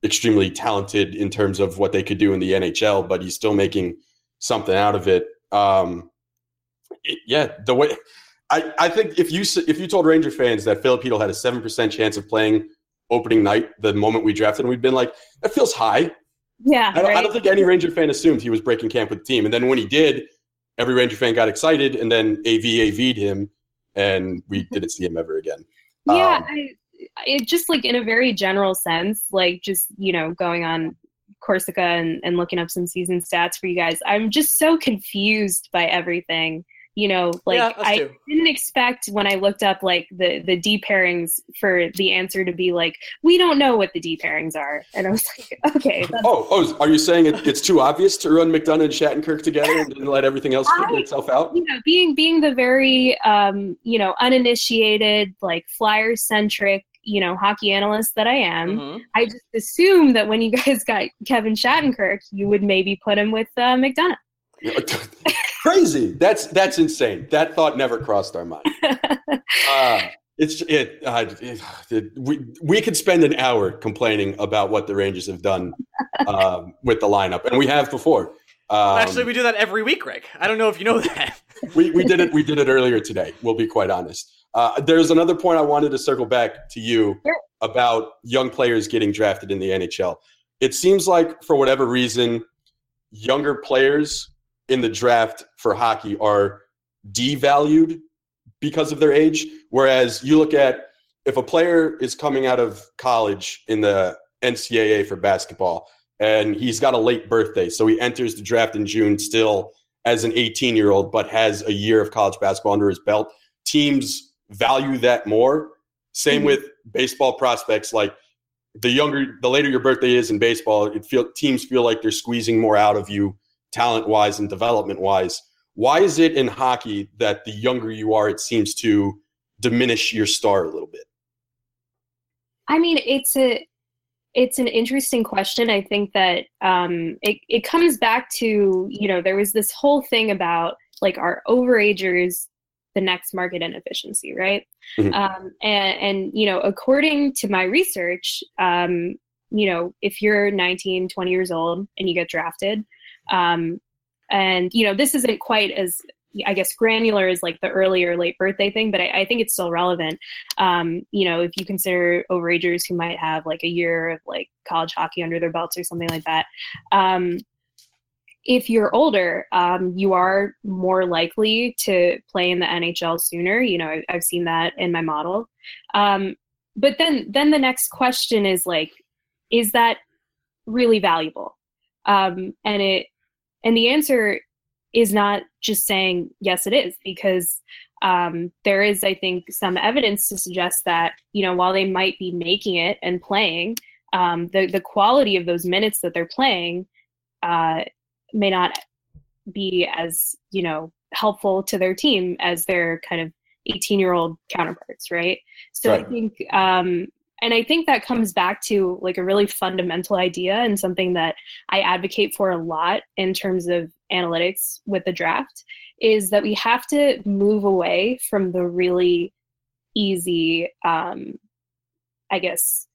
extremely talented in terms of what they could do in the NHL. But he's still making something out of it. Um, it yeah, the way I, I think if you if you told Ranger fans that Filip Chytil had a seven percent chance of playing opening night the moment we drafted him, we'd been like, that feels high. Yeah, I don't, right? I don't think any Ranger fan assumed he was breaking camp with the team, and then when he did, every Ranger fan got excited, and then AV AV'd him, and we didn't see him ever again. Yeah, um, I, it just like in a very general sense, like just you know going on Corsica and, and looking up some season stats for you guys. I'm just so confused by everything you know like yeah, i too. didn't expect when i looked up like the the d pairings for the answer to be like we don't know what the d pairings are and i was like okay oh oh are you saying it, it's too obvious to run mcdonagh and shattenkirk together and let everything else figure itself out you know being being the very um you know uninitiated like flyer centric you know hockey analyst that I am, mm-hmm. I just assumed that when you guys got Kevin Shattenkirk, you would maybe put him with uh, McDonagh. crazy. That's that's insane. That thought never crossed our mind. Uh, it's it, uh, it, it, We we could spend an hour complaining about what the Rangers have done um, with the lineup, and we have before. Um, Actually, we do that every week, Rick. I don't know if you know that. we we did it. We did it earlier today. We'll be quite honest. Uh, there's another point I wanted to circle back to you sure. about young players getting drafted in the NHL. It seems like for whatever reason, younger players in the draft for hockey are devalued because of their age. Whereas you look at if a player is coming out of college in the NCAA for basketball and he's got a late birthday, so he enters the draft in June still as an 18 year old, but has a year of college basketball under his belt, teams value that more. Same mm-hmm. with baseball prospects. Like the younger, the later your birthday is in baseball, it feel teams feel like they're squeezing more out of you, talent wise and development wise. Why is it in hockey that the younger you are, it seems to diminish your star a little bit? I mean, it's a it's an interesting question. I think that um, it it comes back to you know there was this whole thing about like our overagers the next market inefficiency, right? Mm-hmm. Um, and, and, you know, according to my research, um, you know, if you're 19, 20 years old and you get drafted, um, and, you know, this isn't quite as, I guess, granular as like the early or late birthday thing, but I, I think it's still relevant. Um, you know, if you consider overagers who might have like a year of like college hockey under their belts or something like that, um, if you're older, um, you are more likely to play in the NHL sooner. You know, I, have seen that in my model. Um, but then, then the next question is like, is that really valuable? Um, and it, and the answer is not just saying yes, it is, because um, there is, I think, some evidence to suggest that you know while they might be making it and playing, um, the the quality of those minutes that they're playing uh, may not be as you know helpful to their team as their kind of 18 year old counterparts right so right. i think um and i think that comes back to like a really fundamental idea and something that i advocate for a lot in terms of analytics with the draft is that we have to move away from the really easy um i guess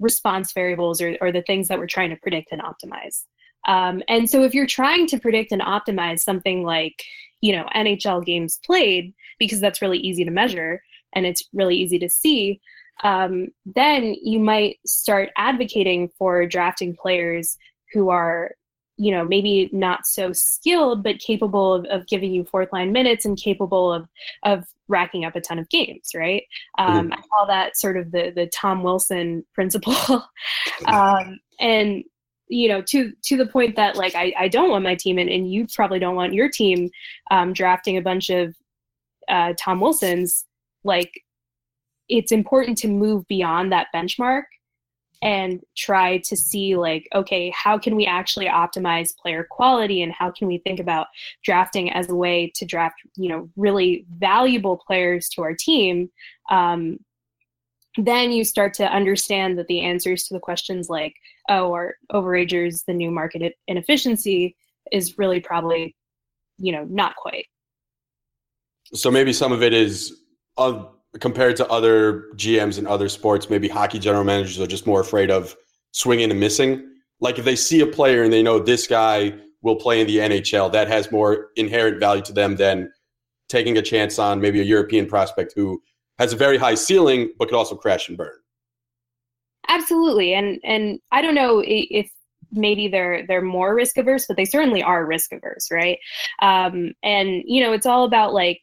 response variables or, or the things that we're trying to predict and optimize. Um, and so if you're trying to predict and optimize something like, you know, NHL games played, because that's really easy to measure and it's really easy to see, um, then you might start advocating for drafting players who are you know maybe not so skilled but capable of, of giving you fourth line minutes and capable of of racking up a ton of games right? Um, mm-hmm. i call that sort of the the tom wilson principle. Um, and you know to to the point that like i, I don't want my team and, and you probably don't want your team um, drafting a bunch of uh, tom wilsons like it's important to move beyond that benchmark and try to see like okay how can we actually optimize player quality and how can we think about drafting as a way to draft you know really valuable players to our team um, then you start to understand that the answers to the questions like, oh, are overagers the new market inefficiency is really probably, you know, not quite. So maybe some of it is uh, compared to other GMs in other sports, maybe hockey general managers are just more afraid of swinging and missing. Like if they see a player and they know this guy will play in the NHL, that has more inherent value to them than taking a chance on maybe a European prospect who has a very high ceiling, but could also crash and burn. Absolutely, and and I don't know if maybe they're they're more risk averse, but they certainly are risk averse, right? Um, and you know, it's all about like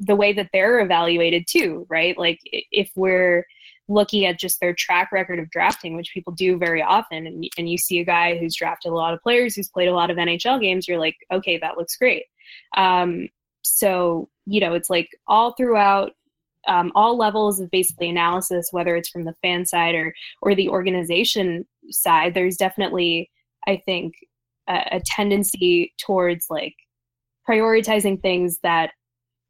the way that they're evaluated too, right? Like if we're looking at just their track record of drafting, which people do very often, and, and you see a guy who's drafted a lot of players, who's played a lot of NHL games, you're like, okay, that looks great. Um, so you know, it's like all throughout um, all levels of basically analysis, whether it's from the fan side or or the organization side, there's definitely, I think, a, a tendency towards like prioritizing things that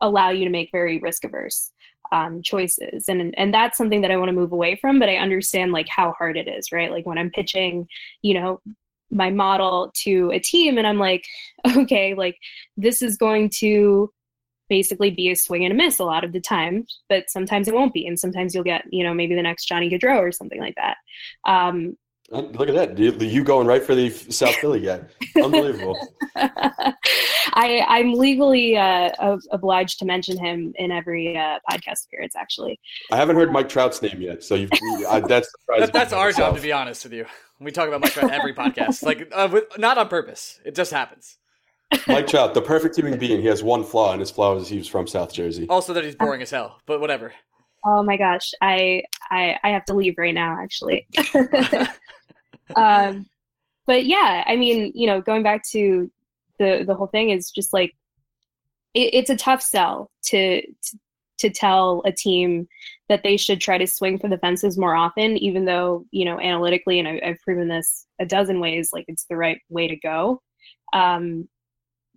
allow you to make very risk averse um, choices and and that's something that i want to move away from but i understand like how hard it is right like when i'm pitching you know my model to a team and i'm like okay like this is going to basically be a swing and a miss a lot of the time, but sometimes it won't be. And sometimes you'll get, you know, maybe the next Johnny Gaudreau or something like that. Um, Look at that. You going right for the South Philly guy. Unbelievable. I, I'm legally uh, obliged to mention him in every uh, podcast appearance, actually. I haven't heard Mike Trout's name yet. So you've, uh, that's that, That's our job, to be honest with you. We talk about Mike Trout every podcast. Like, uh, with, not on purpose. It just happens. Mike Trout, the perfect human being. He has one flaw, and his flaw is he's from South Jersey. Also, that he's boring as hell, but whatever. Oh my gosh, I I, I have to leave right now, actually. um, but yeah, I mean, you know, going back to the the whole thing is just like it, it's a tough sell to, to to tell a team that they should try to swing for the fences more often, even though you know analytically, and I, have proven this a dozen ways, like it's the right way to go. Um,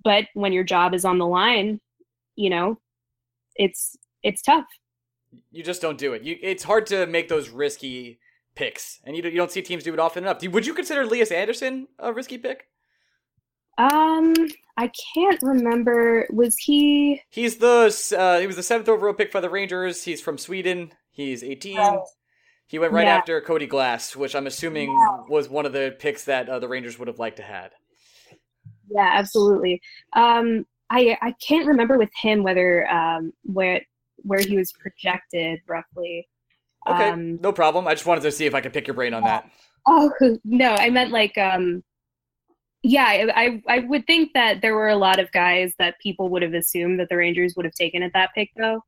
but when your job is on the line, you know, it's it's tough. You just don't do it. You, it's hard to make those risky picks, and you, you don't see teams do it often enough. Would you consider Lias Andersson a risky pick? Um, I can't remember. Was he? He's the uh, he was the seventh overall pick for the Rangers. He's from Sweden. He's eighteen. Oh. He went right yeah. after Cody Glass, which I'm assuming yeah. was one of the picks that uh, the Rangers would have liked to had. Yeah, absolutely. Um, I I can't remember with him whether um where where he was projected roughly. Okay, um, no problem. I just wanted to see if I could pick your brain on that. Oh no, I meant like um, yeah, I I would think that there were a lot of guys that people would have assumed that the Rangers would have taken at that pick though.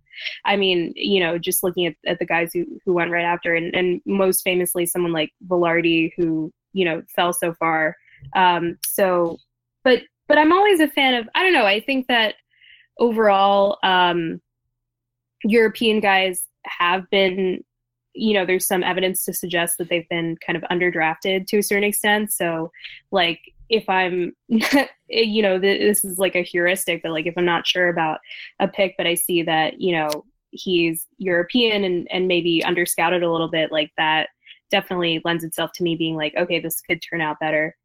I mean, you know, just looking at, at the guys who, who went right after and, and most famously someone like Vilardi who, you know, fell so far. Um, so but but I'm always a fan of I don't know, I think that overall, um, European guys have been you know, there's some evidence to suggest that they've been kind of underdrafted to a certain extent. So, like, if I'm, you know, this is like a heuristic, but like if I'm not sure about a pick, but I see that, you know, he's European and, and maybe underscouted a little bit, like that definitely lends itself to me being like, okay, this could turn out better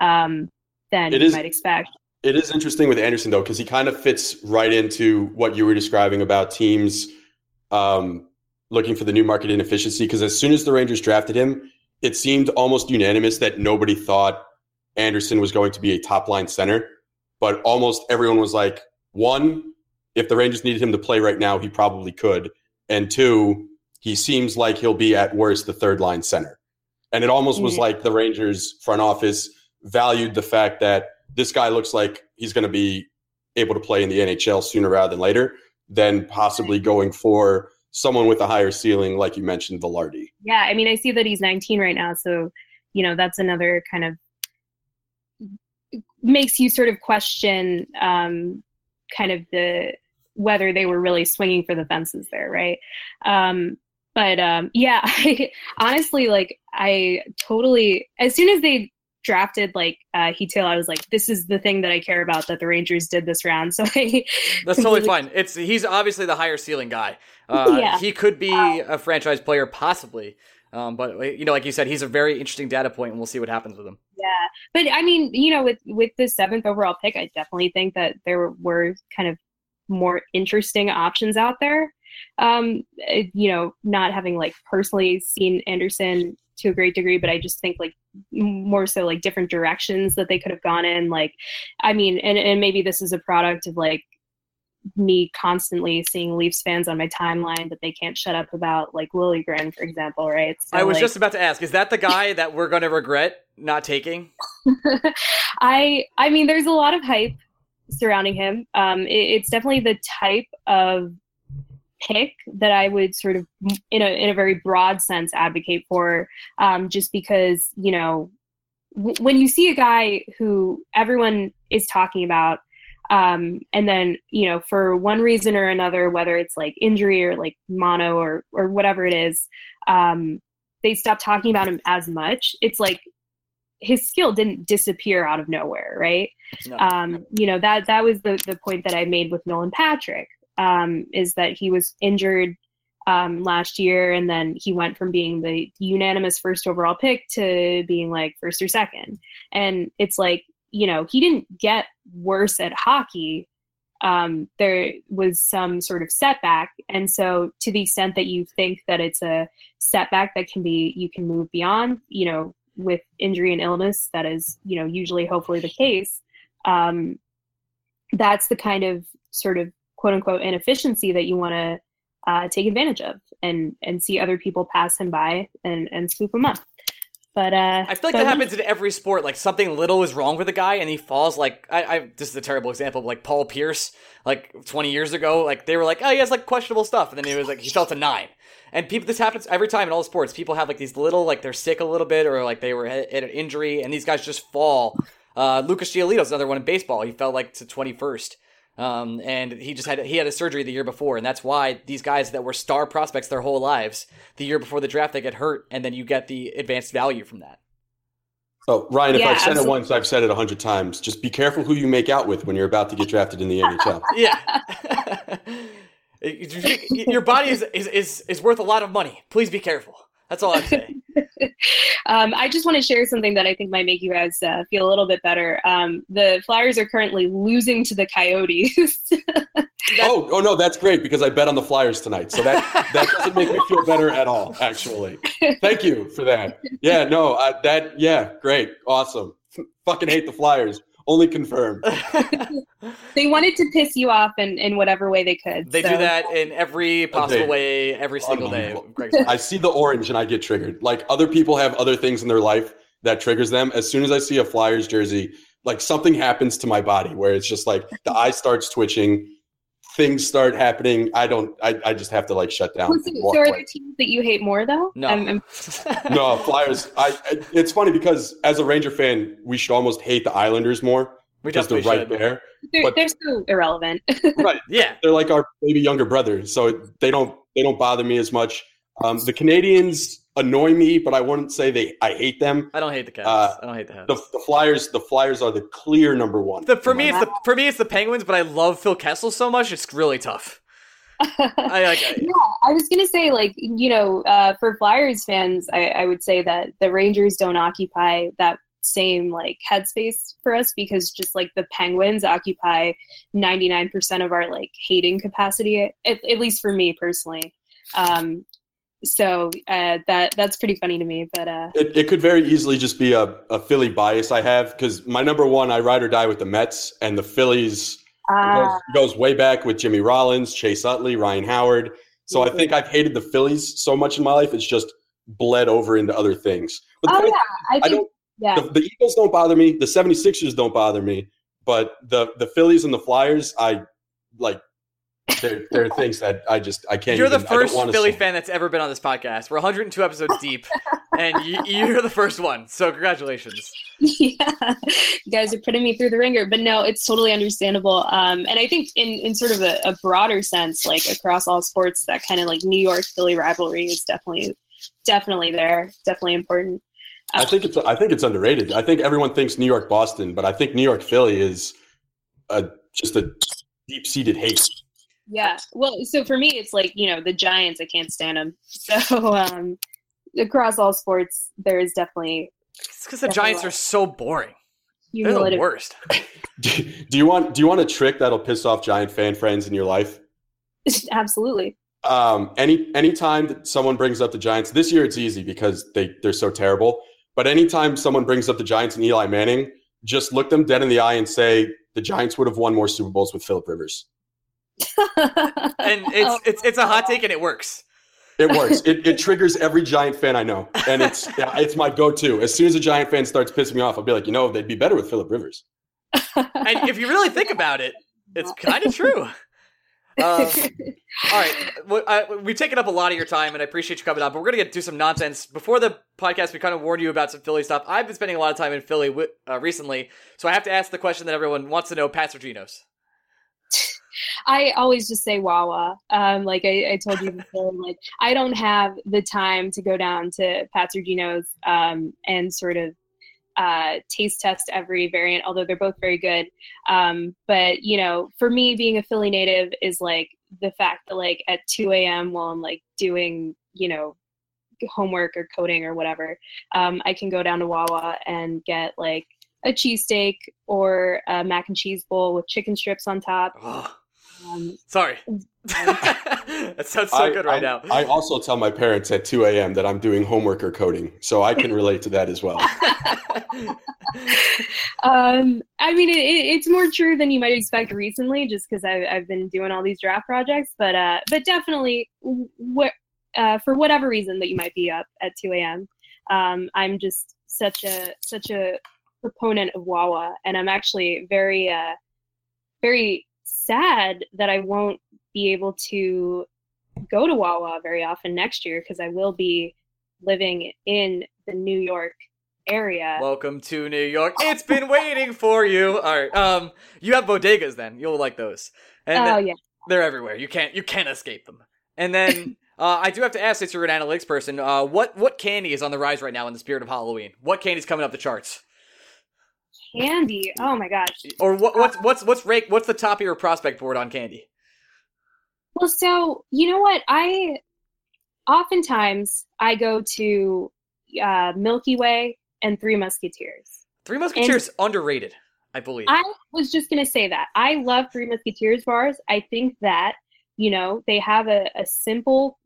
um, than it you is, might expect. It is interesting with Andersson, though, because he kind of fits right into what you were describing about teams um, looking for the new market inefficiency because as soon as the Rangers drafted him, it seemed almost unanimous that nobody thought Andersson was going to be a top line center. But almost everyone was like, one, if the Rangers needed him to play right now, he probably could. And two, he seems like he'll be at worst the third line center. And it almost was mm-hmm. like the Rangers front office valued the fact that this guy looks like he's going to be able to play in the NHL sooner rather than later, than possibly going for someone with a higher ceiling, like you mentioned, Vilardi. Yeah, I mean, I see that he's 19 right now, so you know that's another kind of makes you sort of question um, kind of the whether they were really swinging for the fences there, right? Um, but um, yeah, I, honestly, like I totally as soon as they drafted like uh, Chytil, I was like, this is the thing that I care about that the Rangers did this round. So I that's totally fine. It's he's obviously the higher ceiling guy. Uh, yeah. He could be a franchise player possibly. Um, but you know, like you said, he's a very interesting data point, and we'll see what happens with him. Yeah, but I mean, you know, with with the seventh overall pick, I definitely think that there were kind of more interesting options out there. Um, you know, not having like personally seen Andersson to a great degree, but I just think like more so like different directions that they could have gone in. Like, I mean, and, and maybe this is a product of like me constantly seeing Leafs fans on my timeline that they can't shut up about, like Liljegren, for example, right? So, I was like, just about to ask, is that the guy that we're going to regret not taking? I, I mean, there's a lot of hype surrounding him. Um, it, it's definitely the type of pick that I would sort of, in a in a very broad sense, advocate for, um, just because you know, w- when you see a guy who everyone is talking about, um, and then you know, for one reason or another, whether it's like injury or like mono or or whatever it is, um, they stop talking about him as much. It's like his skill didn't disappear out of nowhere, right? No. Um, you know that that was the the point that I made with Nolan Patrick um, is that he was injured um, last year, and then he went from being the unanimous first overall pick to being like first or second. And it's like, you know, he didn't get worse at hockey. Um, there was some sort of setback. And so, to the extent that you think that it's a setback that can be, you can move beyond, you know, with injury and illness, that is, you know, usually hopefully the case. Um, that's the kind of sort of quote unquote inefficiency that you want to uh, take advantage of and and see other people pass him by and and scoop him up. But uh, I feel like that happens in every sport. Like something little is wrong with a guy, and he falls. Like I, I this is a terrible example. But like Paul Pierce, like 20 years ago, like they were like, oh, he has like questionable stuff, and then he was like, he fell to nine. And people, this happens every time in all sports. People have like these little, like they're sick a little bit, or like they were at an injury, and these guys just fall. Uh, Lucas Giolito's another one in baseball. He fell like to 21st. Um, and he just had he had a surgery the year before, and that's why these guys that were star prospects their whole lives, the year before the draft, they get hurt, and then you get the advanced value from that. Oh, Ryan, if Yeah, I've said absolutely. it once, I've said it a hundred times. Just be careful who you make out with when you're about to get drafted in the NHL. Yeah. Your body is, is, is, is worth a lot of money. Please be careful. That's all I'm saying. um, I just want to share something that I think might make you guys uh, feel a little bit better. Um, the Flyers are currently losing to the Coyotes. oh, oh no, that's great because I bet on the Flyers tonight. So that that doesn't make me feel better at all. Actually, thank you for that. Yeah, no, uh, that yeah, great, awesome. Fucking hate the Flyers. Only confirm. they wanted to piss you off in, in whatever way they could. They so- do that in every possible Okay. way, every single day. Unbelievable. Greg's life. I see the orange and I get triggered. Like other people have other things in their life that triggers them. As soon as I see a Flyers jersey, like something happens to my body where it's just like the eye starts twitching, things start happening. I don't. I, I just have to like shut down. So, so are away. there teams that you hate more though? No. I'm- I'm- no Flyers. I. I- It's funny because as a Ranger fan, we should almost hate the Islanders more we because they're right should. there. they're, But- they're so irrelevant. Right. Yeah. they're like our maybe younger brother, so they don't they don't bother me as much. Um, the Canadiens annoy me, but I wouldn't say they I hate them. I don't hate the Cavs. Uh, I don't hate the Habs. The, the Flyers the Flyers are the clear number one. The, for me, it's the for me it's the Penguins, but I love Phil Kessel so much. It's really tough. I like. yeah, I was gonna say like you know uh, for Flyers fans, I, I would say that the Rangers don't occupy that same like headspace for us because just like the Penguins occupy 99% of our like hating capacity at, at least for me personally. Um, so uh, that that's pretty funny to me, but uh, It, it could very easily just be a, a Philly bias I have because my number one, I ride or die with the Mets and the Phillies. Uh, goes, goes way back with Jimmy Rollins, Chase Utley, Ryan Howard. So I think I've hated the Phillies so much in my life, it's just bled over into other things. But oh the- yeah, I I don't. yeah. The, the Eagles don't bother me. The 76ers don't bother me. But the the Phillies and the Flyers, I like. They're, they're things that I just I can't. You're the even, I don't first Philly say. fan that's ever been on this podcast. We're 102 episodes deep, and you, you're the first one. So congratulations. yeah, you guys are putting me through the ringer, but no, it's totally understandable. Um, and I think in, in sort of a, a broader sense, like across all sports, that kind of like New York Philly rivalry is definitely, definitely there, definitely important. I think it's I think it's underrated. I think everyone thinks New York Boston, but I think New York Philly is a, just a deep seated hate. Yeah. Well, so for me, it's like you know the Giants. I can't stand them. So um, across all sports, there is definitely It's because the Giants are so boring. They're the worst. Do, do you want do you want a trick that'll piss off Giant fan friends in your life? Absolutely. Um, any anytime that someone brings up the Giants this year, it's easy because they they're so terrible. But anytime someone brings up the Giants and Eli Manning, just look them dead in the eye and say the Giants would have won more Super Bowls with Philip Rivers. And it's it's it's a hot take, and it works. It works. it, it triggers every Giant fan I know, and it's yeah, it's my go-to. As soon as a Giant fan starts pissing me off, I'll be like, you know, they'd be better with Philip Rivers. And if you really think about it, it's kind of true. Um, all right, well, I, we've taken up a lot of your time, and I appreciate you coming on. But we're gonna get to some nonsense before the podcast. We kind of warned you about some Philly stuff. I've been spending a lot of time in Philly wi- uh, recently, so I have to ask the question that everyone wants to know: Pats or Geno's? I always just say Wawa. Um, like I, I told you before, like I don't have the time to go down to Pat's or Geno's um, and sort of uh, taste test every variant, although they're both very good. Um, but you know, for me, being a Philly native is like the fact that like at 2 a.m. while I'm like doing, you know, homework or coding or whatever, um, I can go down to Wawa and get like a cheesesteak or a mac and cheese bowl with chicken strips on top. Um, sorry. that sounds so I, good right I, now. I also tell my parents at 2 a.m. that I'm doing homework or coding, so I can relate to that as well. um, I mean, it, it, it's more true than you might expect recently, just because I've, I've been doing all these draft projects. But uh, but definitely, what uh, for whatever reason that you might be up at 2 a.m. Um, I'm just such a such a proponent of Wawa, and I'm actually very uh, very sad that I won't be able to go to Wawa very often next year because I will be living in the New York area. Welcome to New York. It's been waiting for you. All right. Um, you have bodegas then. You'll like those. And oh yeah. they're everywhere. You can't you can't escape them. And then uh, I do have to ask, since you're an analytics person, uh, what what candy is on the rise right now in the spirit of Halloween? What candy's coming up the charts? Candy. Oh my gosh. Or what what's what's what's rank what's the top of your prospect board on candy? Well, so you know what? I oftentimes I go to uh, Milky Way and Three Musketeers. Three Musketeers underrated, I believe. I was just gonna say that I love Three Musketeers bars. I think that you know they have a, a simple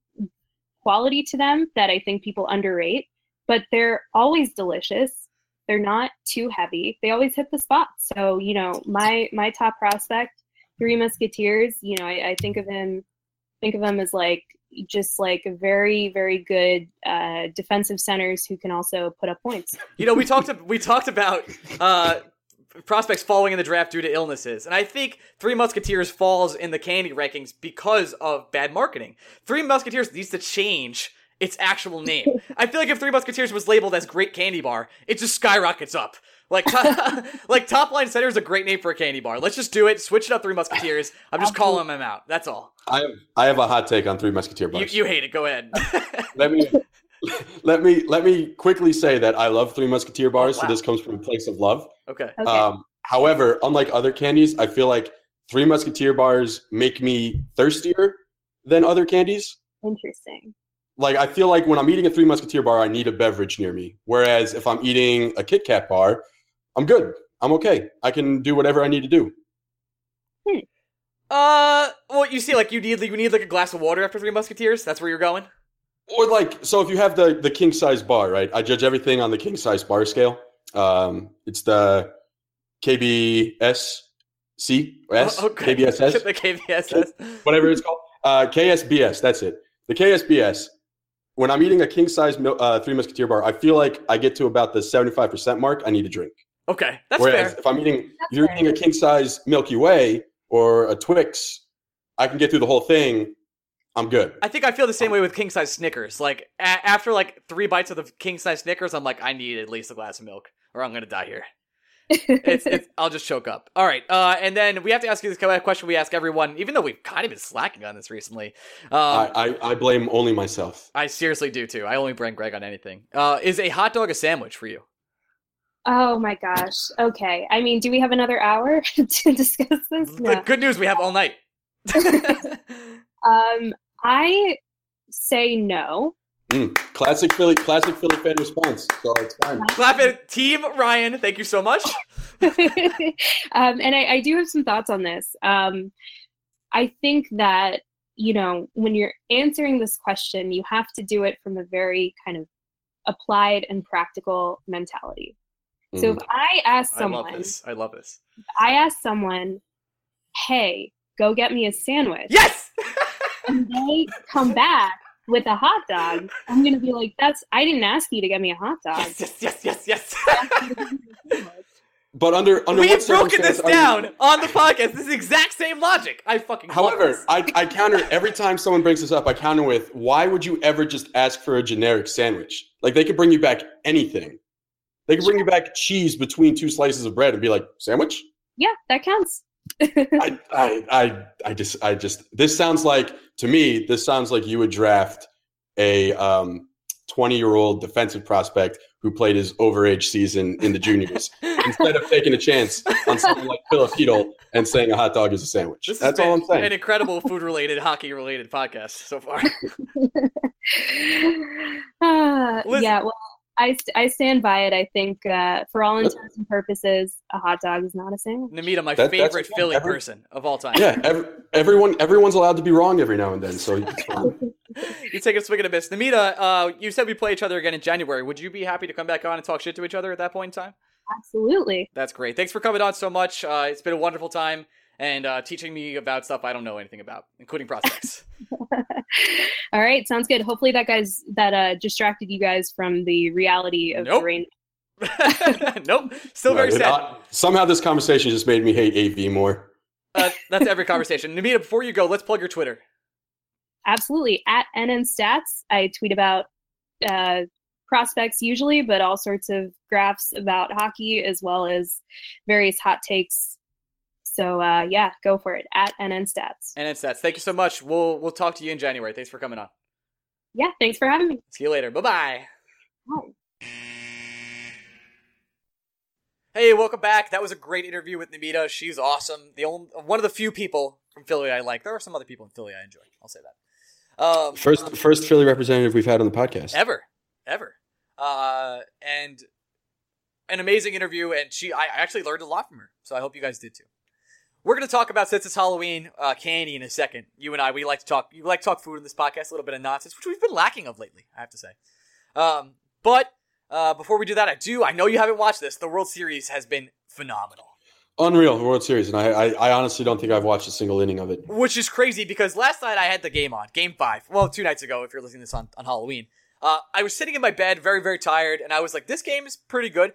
quality to them that I think people underrate, but they're always delicious. They're not too heavy. They always hit the spot. So you know my my top prospect, Three Musketeers. You know I, I think of him think of him as like just like very very good uh, defensive centers who can also put up points. You know, we talked we talked about uh, prospects falling in the draft due to illnesses, and I think Three Musketeers falls in the candy rankings because of bad marketing. Three Musketeers needs to change its actual name. I feel like if Three Musketeers was labeled as Great Candy Bar, it just skyrockets up. Like, to- like Top Line Center is a great name for a candy bar. Let's just do it. Switch it up, Three Musketeers. I'm just calling them out. That's all. I have I have a hot take on Three Musketeer bars. you you hate it. Go ahead. let me let me let me quickly say that I love Three Musketeer bars, wow. so this comes from a place of love. okay. Okay. Um, however, unlike other candies, I feel like Three Musketeer bars make me thirstier than other candies. Interesting. Like I feel like when I'm eating a Three Musketeer bar, I need a beverage near me. Whereas if I'm eating a Kit Kat bar, I'm good. I'm okay. I can do whatever I need to do. Uh, well, you see, like you need you need like a glass of water after Three Musketeers. That's where you're going. Or like, so if you have the the king size bar, right? I judge everything on the king size bar scale. Um, it's the KBS C S Oh, okay. KBSS the KBSS. whatever it's called. Uh, KSBS. That's it. The KSBS. When I'm eating a king size uh, Three Musketeer bar, I feel like I get to about the 75 percent mark. I need a drink. Okay, that's Whereas fair. if I'm eating, That's if you're fair. eating a king size Milky Way or a Twix, I can get through the whole thing. I'm good. I think I feel the same way with king size Snickers. Like a- after like three bites of the king size Snickers, I'm like, I need at least a glass of milk, or I'm gonna die here. It's, it's I'll just choke up. All right, uh, and then we have to ask you this kind of question we ask everyone, even though we've kind of been slacking on this recently. Um, I, I, I blame only myself. I seriously do too. I only blame Greg on anything. Uh, is a hot dog a sandwich for you? Oh my gosh. Okay. I mean, do we have another hour to discuss this? The No. good news, we have all night. Um, I say no. Mm, classic Philly, classic Philly fan response. So it's fine. Clap it, Team Ryan. Thank you so much. um, and I, I do have some thoughts on this. Um, I think that, you know, when you're answering this question, you have to do it from a very kind of applied and practical mentality. So if I ask I love someone, this. I love this. I ask someone, hey, go get me a sandwich. Yes. and they come back with a hot dog, I'm gonna be like, "That's I didn't ask you to get me a hot dog." yes, yes, yes, yes, yes. But under under We've broken this circumstance are you- down on the podcast. This is exact same logic. I fucking. love However, this. I, I counter every time someone brings this up. I counter with, "Why would you ever just ask for a generic sandwich? Like they could bring you back anything. They could bring you back cheese between two slices of bread and be like, sandwich." yeah, that counts. I, I, I, I just, I just. This sounds like to me. This sounds like you would draft a um, twenty-year-old defensive prospect who played his overage season in the juniors instead of taking a chance on something like Filip Chytil and saying a hot dog is a sandwich. This That's all I'm saying. An incredible food-related, hockey-related podcast so far. uh, Liz- yeah, well, I I, I stand by it. I think uh, for all intents and purposes, a hot dog is not a sandwich. Namita, my that, favorite Philly every, person of all time. Yeah, every, everyone everyone's allowed to be wrong every now and then. So you take a swing at a miss. Namita, uh, you said we play each other again in January. Would you be happy to come back on and talk shit to each other at that point in time? Absolutely. That's great. Thanks for coming on so much. Uh, it's been a wonderful time and uh, teaching me about stuff I don't know anything about, including prospects. All right, sounds good. Hopefully that guys that uh, distracted you guys from the reality of nope. the rain. nope, still very sad. Uh, somehow this conversation just made me hate AV more. Uh, that's every conversation. Namita, before you go, let's plug your Twitter. Absolutely. At NN Stats, I tweet about uh, prospects usually, but all sorts of graphs about hockey as well as various hot takes so uh, yeah, go for it at NN Stats. NN Stats. Thank you so much. We'll we'll talk to you in January. Thanks for coming on. Yeah, thanks for having me. See you later. Bye-bye. Bye. Hey, welcome back. That was a great interview with Namita. She's awesome. The only one of the few people from Philly I like. There are some other people in Philly I enjoy. I'll say that. Um, first, um, first Philly representative we've had on the podcast ever, ever, uh, and an amazing interview. And she, I actually learned a lot from her. So I hope you guys did too. We're going to talk about since it's Halloween uh, candy in a second. You and I, we like to talk. You like to talk food in this podcast, a little bit of nonsense, which we've been lacking of lately. I have to say. Um, but uh, before we do that, I do. I know you haven't watched this. The World Series has been phenomenal. Unreal, the World Series, and I, I, I honestly don't think I've watched a single inning of it. Which is crazy because last night I had the game on, Game Five. Well, two nights ago, if you're listening to this on, on Halloween. Uh, I was sitting in my bed, very very tired, and I was like, "This game is pretty good."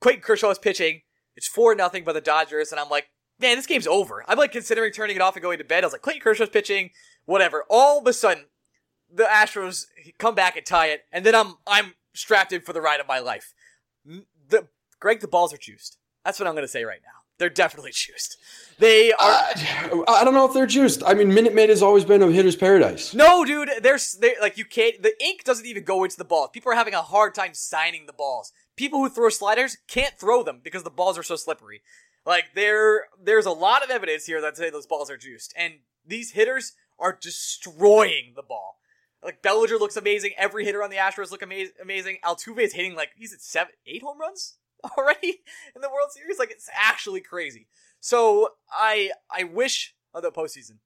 Clayton Kershaw is pitching. It's four nothing by the Dodgers, and I'm like, man, this game's over. I'm like considering turning it off and going to bed. I was like, Clayton Kershaw's pitching, whatever. All of a sudden, the Astros come back and tie it, and then I'm I'm strapped in for the ride of my life. The Greg, the balls are juiced. That's what I'm gonna say right now. They're definitely juiced. They are. Uh, I don't know if they're juiced. I mean, Minute Maid has always been a hitter's paradise. No, dude. There's they like you can't. The ink doesn't even go into the balls. People are having a hard time signing the balls. People who throw sliders can't throw them because the balls are so slippery. Like there, there's a lot of evidence here that say those balls are juiced, and these hitters are destroying the ball. Like Bellinger looks amazing. Every hitter on the Astros look ama- amazing. Altuve is hitting like he's at seven, eight home runs already in the World Series. Like it's actually crazy. So I, I wish of the postseason.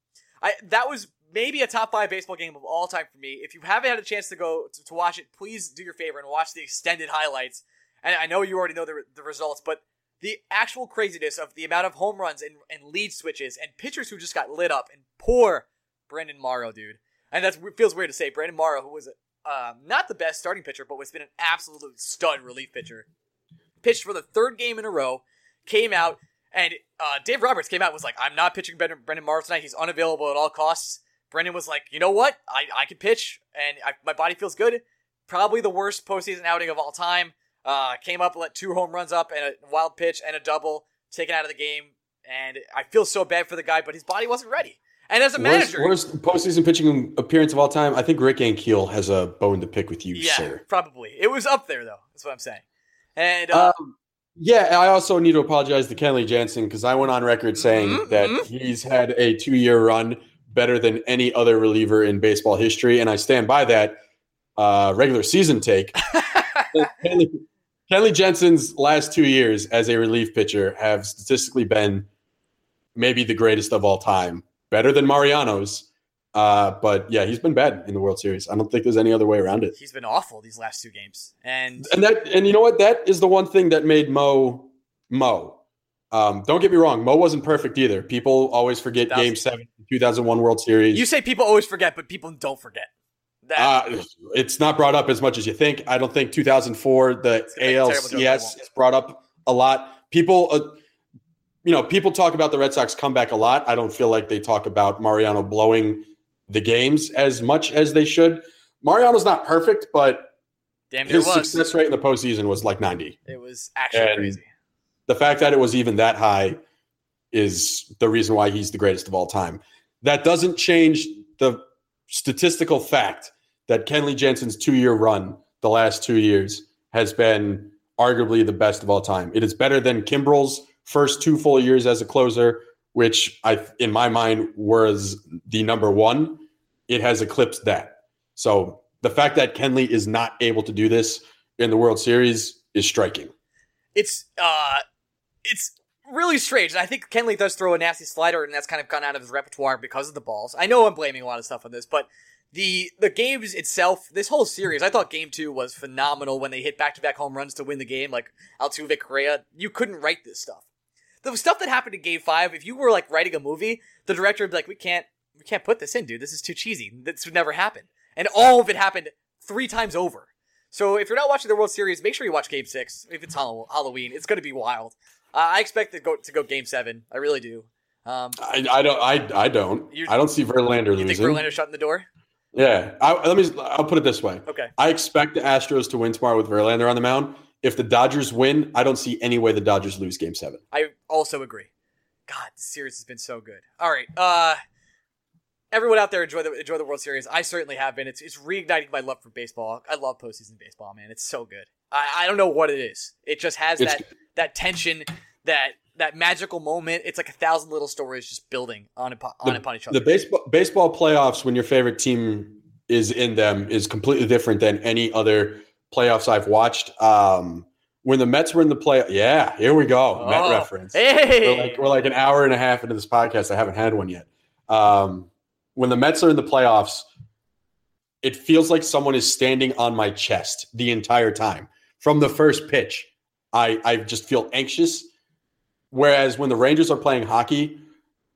I that was maybe a top five baseball game of all time for me. If you haven't had a chance to go to, to watch it, please do your favor and watch the extended highlights. And I know you already know the, the results, but the actual craziness of the amount of home runs and, and lead switches and pitchers who just got lit up and poor Brandon Morrow, dude. And that feels weird to say. Brandon Morrow, who was uh, not the best starting pitcher, but was been an absolute stud relief pitcher, pitched for the third game in a row, came out, and uh, Dave Roberts came out and was like, I'm not pitching Brandon Morrow tonight. He's unavailable at all costs. Brendan was like, you know what? I, I can pitch, and I, my body feels good. Probably the worst postseason outing of all time. Uh, came up, let two home runs up and a wild pitch and a double taken out of the game. And I feel so bad for the guy, but his body wasn't ready. And as a manager, worst, worst postseason pitching appearance of all time. I think Rick Ankiel has a bone to pick with you, yeah, sir. Probably. It was up there though. That's what I'm saying. And uh, um, yeah, I also need to apologize to Kenley Jansen because I went on record saying mm-hmm, that mm-hmm. he's had a two-year run better than any other reliever in baseball history, and I stand by that uh, regular season take. Kenley, Kenley Jansen's last two years as a relief pitcher have statistically been maybe the greatest of all time. Better than Mariano's. Uh, but yeah, he's been bad in the World Series. I don't think there's any other way around it. He's been awful these last two games, and and that and you know what? That is the one thing that made Mo Mo. Um, don't get me wrong, Mo wasn't perfect either. People always forget Game Seven, 2001 World Series. You say people always forget, but people don't forget. That. Uh, it's not brought up as much as you think. I don't think 2004 the ALCS is brought up a lot. People, uh, you know, people talk about the Red Sox comeback a lot. I don't feel like they talk about Mariano blowing the games as much as they should. Mariano's not perfect, but Damn, his success rate in the postseason was like 90. It was actually and crazy. The fact that it was even that high is the reason why he's the greatest of all time. That doesn't change the statistical fact that Kenley Jansen's two year run the last two years has been arguably the best of all time. It is better than Kimbrel's first two full years as a closer, which I, in my mind, was the number one. It has eclipsed that. So the fact that Kenley is not able to do this in the World Series is striking. It's uh, it's really strange. I think Kenley does throw a nasty slider, and that's kind of gone out of his repertoire because of the balls. I know I'm blaming a lot of stuff on this, but the the games itself, this whole series, I thought Game Two was phenomenal when they hit back to back home runs to win the game, like Altuve, Correa. You couldn't write this stuff. The stuff that happened in Game Five, if you were like writing a movie, the director would be like, "We can't, we can't put this in, dude. This is too cheesy. This would never happen." And all of it happened three times over. So if you're not watching the World Series, make sure you watch Game Six. If it's Halloween, it's going to be wild. Uh, I expect to go to go Game Seven. I really do. Um, I, I don't. I I don't. I don't see Verlander you losing. think Verlander shutting the door? Yeah. I, let me. I'll put it this way. Okay. I expect the Astros to win tomorrow with Verlander on the mound. If the Dodgers win, I don't see any way the Dodgers lose Game Seven. I also agree. God, the series has been so good. All right. Uh, everyone out there enjoy the enjoy the World Series. I certainly have been. It's it's reigniting my love for baseball. I love postseason baseball, man. It's so good. I, I don't know what it is. It just has It's that that tension, that that magical moment. It's like a thousand little stories just building on upon, on upon each other. The baseball baseball playoffs when your favorite team is in them is completely different than any other playoffs I've watched. Um, when the Mets were in the play, yeah, here we go, Met Oh, reference. Hey, We're like we're like an hour and a half into this podcast. I haven't had one yet. Um, when the Mets are in the playoffs, it feels like someone is standing on my chest the entire time from the first pitch. I I just feel anxious. Whereas when the Rangers are playing hockey,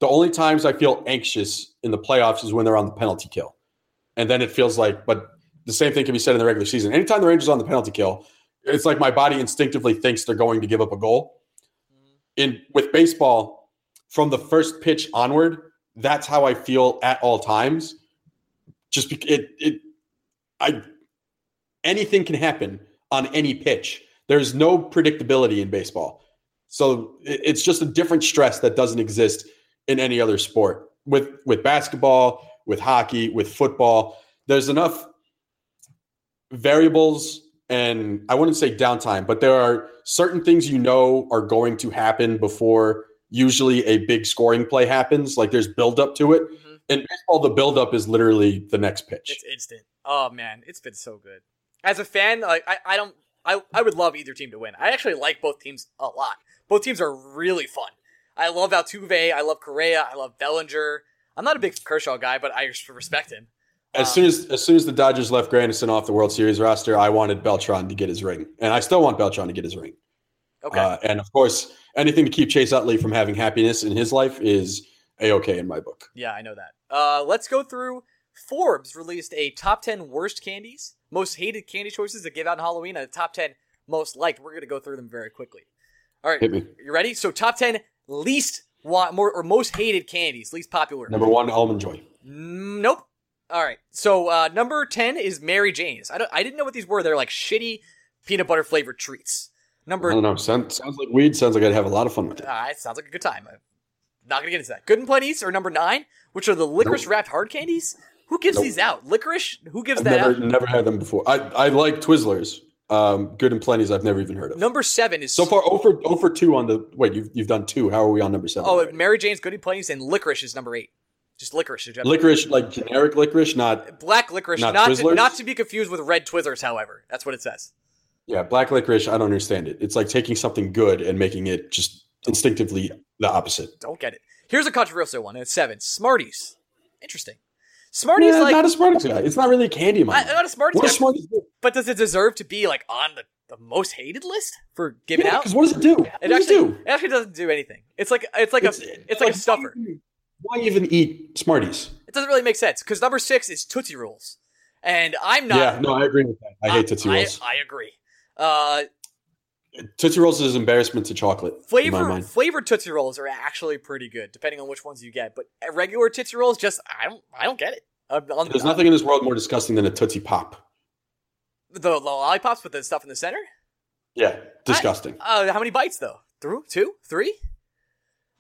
the only times I feel anxious in the playoffs is when they're on the penalty kill, and then it feels like. But the same thing can be said in the regular season. Anytime the Rangers are on the penalty kill, it's like my body instinctively thinks they're going to give up a goal in with baseball from the first pitch onward that's how i feel at all times just because it, it i anything can happen on any pitch there's no predictability in baseball so it's just a different stress that doesn't exist in any other sport with with basketball with hockey with football there's enough variables and I wouldn't say downtime, but there are certain things you know are going to happen before usually a big scoring play happens. Like there's buildup to it. Mhm. In baseball, the buildup is literally the next pitch. It's instant. Oh man, it's been so good. As a fan, like I, I don't I, I would love either team to win. I actually like both teams a lot. Both teams are really fun. I love Altuve, I love Correa, I love Bellinger. I'm not a big Kershaw guy, but I respect him. As soon as as soon as the Dodgers left Granderson off the World Series roster, I wanted Beltran to get his ring, and I still want Beltran to get his ring. Okay. Uh, and of course, anything to keep Chase Utley from having happiness in his life is a okay in my book. Yeah, I know that. Uh, let's go through. Forbes released a top 10 worst candies, most hated candy choices to give out on Halloween, and a top 10 most liked. We're going to go through them very quickly. All right, Hit me. you ready? So, top 10 least wa- more or most hated candies, least popular. Number one, almond joy. Mm, Nope. All right. So, uh, number 10 is Mary Jane's. I, don't, I didn't know what these were. They're like shitty peanut butter flavored treats. Number I don't know. Sounds, sounds like weed. Sounds like I'd have a lot of fun with it. Ah, it sounds like a good time. I'm not gonna get into that. Good and Plenty's are number nine, which are the licorice wrapped hard candies. Who gives Nope. these out? Licorice? Who gives I've that never out? never had them before. I, I like Twizzlers. Um, good and plenty's I've never even heard of. Number seven is So far, over over two on the wait. You've you've done two. How are we on number seven? oh already? Mary Jane's, Good and Plenty's, and licorice is number eight. Just licorice. is- licorice, like generic licorice, not Black licorice, Not not to, not to be confused with red Twizzlers. However, that's what it says. yeah, black licorice. I don't understand it. It's like taking something good and making it just instinctively the opposite. Don't get it. Here's a controversial one. It's seven. Smarties. Interesting. Smarties Yeah, like not a Smarties guy. It's not really a candy mind. not a Smarties, What guy, does Smarties do? but does it deserve to be like on the, the most hated list for giving Yeah, out? because what does it do? What It does actually, it do? it actually doesn't do anything. It's like it's like a it's like a stuffer. Why even eat Smarties? It doesn't really make sense because number six is Tootsie Rolls, and I'm not. yeah, no, I agree with that. I hate Tootsie Rolls. I, I agree. Uh, Tootsie Rolls is embarrassment to chocolate. flavor flavored Tootsie Rolls are actually pretty good, depending on which ones you get. But regular Tootsie Rolls, just I don't I don't get it. Uh, on, There's nothing in this world more disgusting than a Tootsie Pop. the, the lollipops with the stuff in the center. Yeah, disgusting. Uh, how many bites though? Through two, three,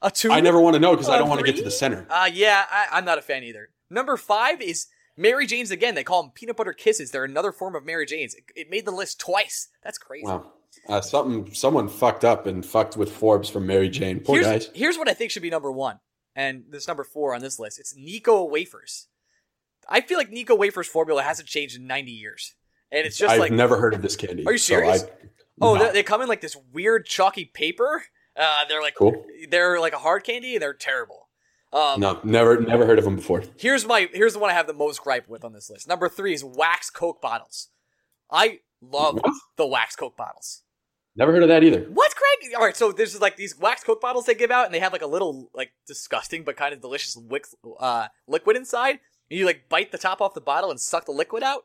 a two. I, never want to know because I don't want to get to the center. Uh, yeah, I, I'm not a fan either. Number five is Mary Jane's again. They call them peanut butter kisses. They're another form of Mary Jane's. It, it made the list twice. That's crazy. Wow. Uh, something someone fucked up and fucked with Forbes from Mary Jane. Poor here's, guys. here's what I think should be number one, and this number four on this list. It's Necco wafers. I feel like Necco wafers formula hasn't changed in 90 years, and it's just I've like never heard of this candy. Are you so serious? I- oh, no. they, they come in like this weird chalky paper. Uh, they're like cool. they're like a hard candy. and They're terrible. Um, No, never, never heard of them before. Here's my here's the one I have the most gripe with on this list. Number three is wax Coke bottles. I love What? the wax Coke bottles. Never heard of that either. What, Craig? All right, so there's like these wax Coke bottles they give out, and they have like a little like disgusting but kind of delicious wick, uh, liquid inside. And you like bite the top off the bottle and suck the liquid out.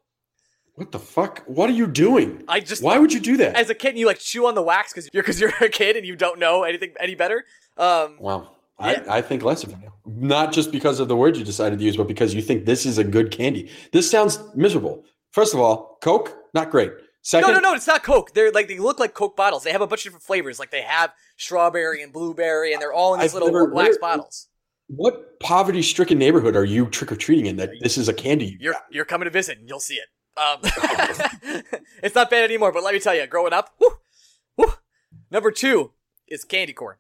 What the fuck? What are you doing? I just Why would you do that? as a kid you like chew on the wax because you're because you're a kid and you don't know anything any better. Um, Wow. Yeah. I, I think less of you. Not just because of the word you decided to use, but because you think this is a good candy. This sounds miserable. First of all, Coke, not great. Second, no, no, no, it's not Coke. They're like they look like Coke bottles. They have a bunch of different flavors. Like they have strawberry and blueberry, and they're all in these I've little wax bottles. What poverty stricken neighborhood are you trick or treating in that this is a candy? you You're got? you're coming to visit, and you'll see it. Um, it's not bad anymore, but let me tell you, growing up, whew, whew, number two is candy corn.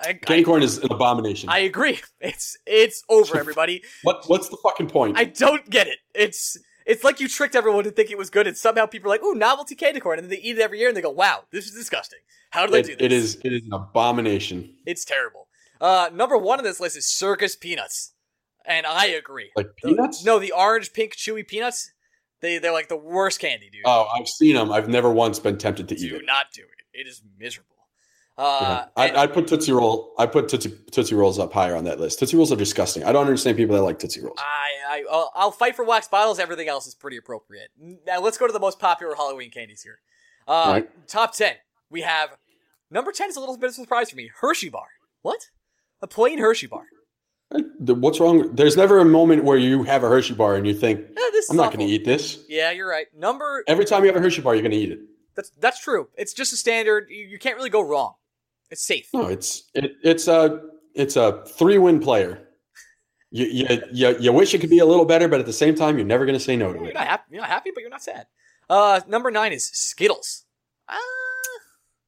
I, Candy corn is an abomination. I, I agree. It's it's over, everybody. what, what's the fucking point? I don't get it. It's it's like you tricked everyone to think it was good, and somehow people are like, "Ooh, novelty candy corn," and then they eat it every year, and they go, "Wow, this is disgusting. How did I It- do this?" it is it is an abomination. It's terrible. Uh, number one on this list is circus peanuts, and I agree. Like The- peanuts? no, the orange, pink, chewy peanuts. They they're like the worst candy, dude. Oh, I've seen them. I've never once been tempted to eat do not do it. It is miserable. Yeah. Uh, and- I, I put Tootsie Roll. I put Tootsie, Tootsie Rolls up higher on that list. Tootsie Rolls are disgusting. I don't understand people that like Tootsie Rolls. I, I, I'll, I'll fight for wax bottles. Everything else is pretty appropriate. Now let's go to the most popular Halloween candies here. Uh, Right. Top ten. We have number ten is a little bit of a surprise for me. Hershey bar. What? A plain Hershey bar. What's wrong? There's never a moment where you have a Hershey bar and you think, I'm not going to eat this. Yeah, you're right. Number Every time you have a Hershey bar, you're going to eat it. that's that's true. It's just a standard. You, you can't really go wrong. It's safe. No, it's it, it's a it's a three win player. You, you you you wish it could be a little better, but at the same time, you're never going to say no to You're it. not happy. You're not happy, but you're not sad. Uh, number nine is Skittles. Uh,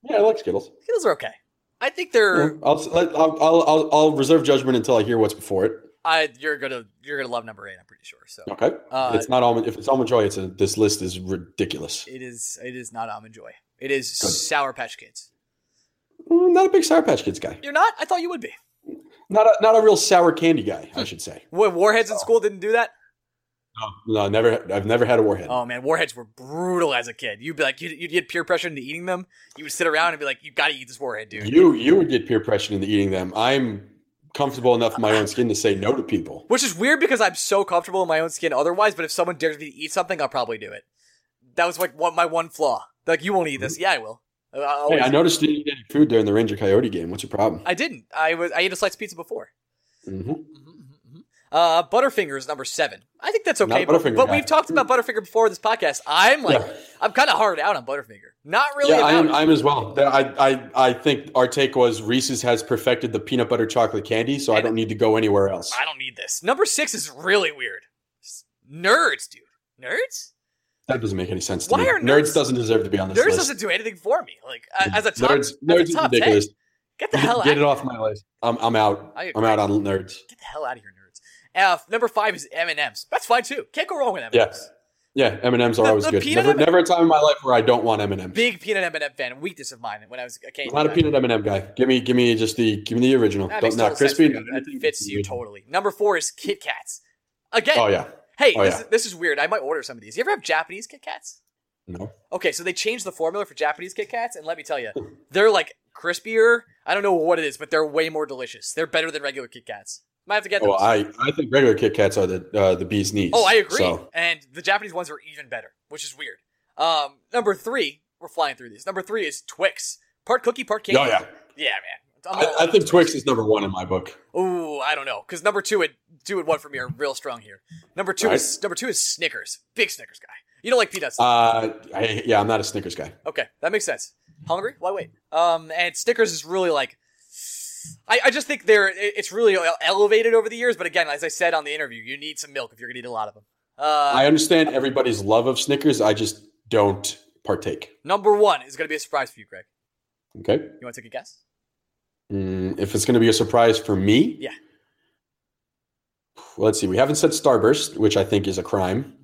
Yeah, I like Skittles. Skittles are okay. I think they're. I'll, I'll, I'll, I'll reserve judgment until I hear what's before it. I you're gonna you're gonna love number eight. I'm pretty sure. So Okay, Uh, it's not almond. If it's almond joy, it's a, this list is ridiculous. it is it is not almond joy. It is Good. Sour Patch Kids. Mm, Not a big Sour Patch Kids guy. You're not? I thought you would be. Not a not a real sour candy guy, I should say. What Warheads in school didn't do that? No, never. I've never had a warhead. Oh man, Warheads were brutal as a kid. You'd be like, you'd, you'd get peer pressure into eating them. You would sit around and be like, you got to eat this Warhead, dude. You you would get peer pressure into eating them. I'm comfortable enough in my own skin to say no to people. Which is weird because I'm so comfortable in my own skin otherwise. But if someone dares me to eat something, I'll probably do it. That was like one, my one flaw. Like, you won't eat this. Yeah, I will. I, Hey, I noticed you didn't eat any food during the Ranger Coyote game. What's your problem? I didn't. I was. I ate a slice of pizza before. hmm Uh, Butterfinger is number seven. I think that's okay, but, but we've talked about Butterfinger before this podcast. I'm like, Yeah. I'm kind of hard out on Butterfinger. Not really. Yeah, I am. I'm as well. That- I, I I think our take was Reese's has perfected the peanut butter chocolate candy, so I don't need to go anywhere else. I don't need this. Number six is really weird. Nerds, dude. Nerds. That doesn't make any sense to Why me. are nerds, nerds- doesn't deserve to be on this Nerds list. doesn't do anything for me. Like uh, as a top, nerds, nerds is top 10, ridiculous. Get the hell Get out. it off my list. I'm I'm out. I I'm out on nerds. Get the hell out of here, nerds. Uh, number five is M and M's. That's fine too. Can't go wrong with M and Yeah. M's. Yeah, M and M's are The- always the good. Never, M- never a time in my life where I don't want M and M's. Big peanut M and M fan. Weakness of mine when I was a kid. I'm not a peanut M and M guy. Give me give me just the give me the original. That not crispy. That anything. fits you totally. Number four is Kit Kats. Again, Oh yeah. Hey, Oh, this, yeah. is, this is weird. I might order some of these. You ever have Japanese Kit Kats? No. Okay, so they changed the formula for Japanese Kit Kats, and let me tell you, they're like crispier. I don't know what it is, but they're way more delicious. They're better than regular Kit Kats. Might have to get them. Oh, I I think regular Kit Kats are the uh, the bee's knees. Oh, I agree. So, And the Japanese ones are even better, which is weird. Um, number three, we're flying through these. Number three is Twix, part cookie, part candy. oh yeah. yeah, man. I, I think Twix is number one in my book. Ooh, I don't know, because number two and two and one for me are real strong here. Number two Right. is number two is Snickers, big Snickers guy. You don't like peanuts? Uh, I, yeah, I'm not a Snickers guy. okay, that makes sense. Hungry? Why wait? Um, and Snickers is really like. I, I just think they're it's really elevated over the years, but again, as I said on the interview, you need some milk if you're gonna eat a lot of them. Uh, I understand everybody's love of Snickers. I just don't partake. number one is gonna be a surprise for you, Greg. Okay. You want to take a guess? Mm, if it's going to be a surprise for me, Yeah. Let's see. We haven't said Starburst, which I think is a crime.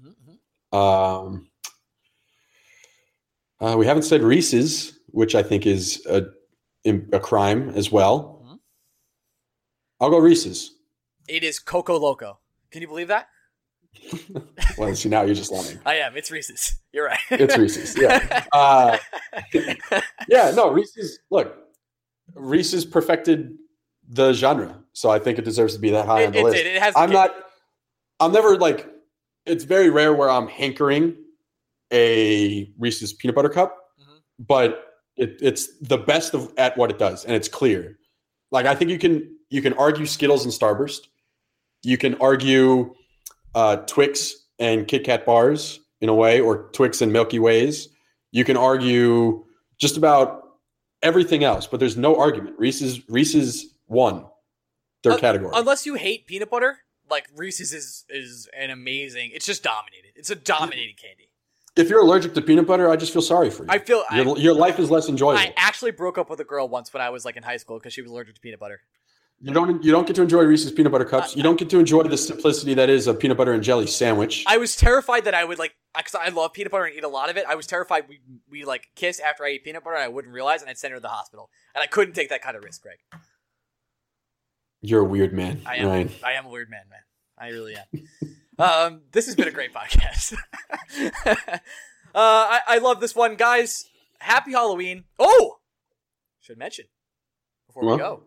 Mm-hmm, Um, Uh, we haven't said Reese's, which I think is a a crime as well. Mhm. I'll go Reese's. It is Coco Loco. Can you believe that? Well, see now you're just lying. I am. It's Reese's. You're right. It's Reese's. Yeah. Uh, yeah. No, Reese's. Look, Reese's perfected the genre, so I think it deserves to be that high on the it list. did. It has. I'm not. I'm never like. It's very rare where I'm hankering a Reese's peanut butter cup, Mhm. but it, it's the best of at what it does, and it's clear. Like I think you can you can argue Skittles and Starburst, you can argue uh, Twix and Kit Kat bars in a way, or Twix and Milky Ways. You can argue just about everything else, but there's no argument. Reese's Reese's won their Uh, category. Unless you hate peanut butter, like Reese's is is an amazing. It's just dominated. It's a dominating candy. if you're allergic to peanut butter, I just feel sorry for you. I feel. I, your, your life is less enjoyable. I actually broke up with a girl once when I was like in high school because she was allergic to peanut butter. You don't you don't get to enjoy Reese's peanut butter cups. Uh, you don't get to enjoy the simplicity that is a peanut butter and jelly sandwich. I was terrified that I would like because I love peanut butter and eat a lot of it. I was terrified we we like kiss after I ate peanut butter and I wouldn't realize and I'd send her to the hospital and I couldn't take that kind of risk, Greg. You're a weird man, I am Ryan. I am a weird man, man. I really am. um, this has been a great podcast. uh, I, I love this one, guys. Happy Halloween. Oh, should mention before we go.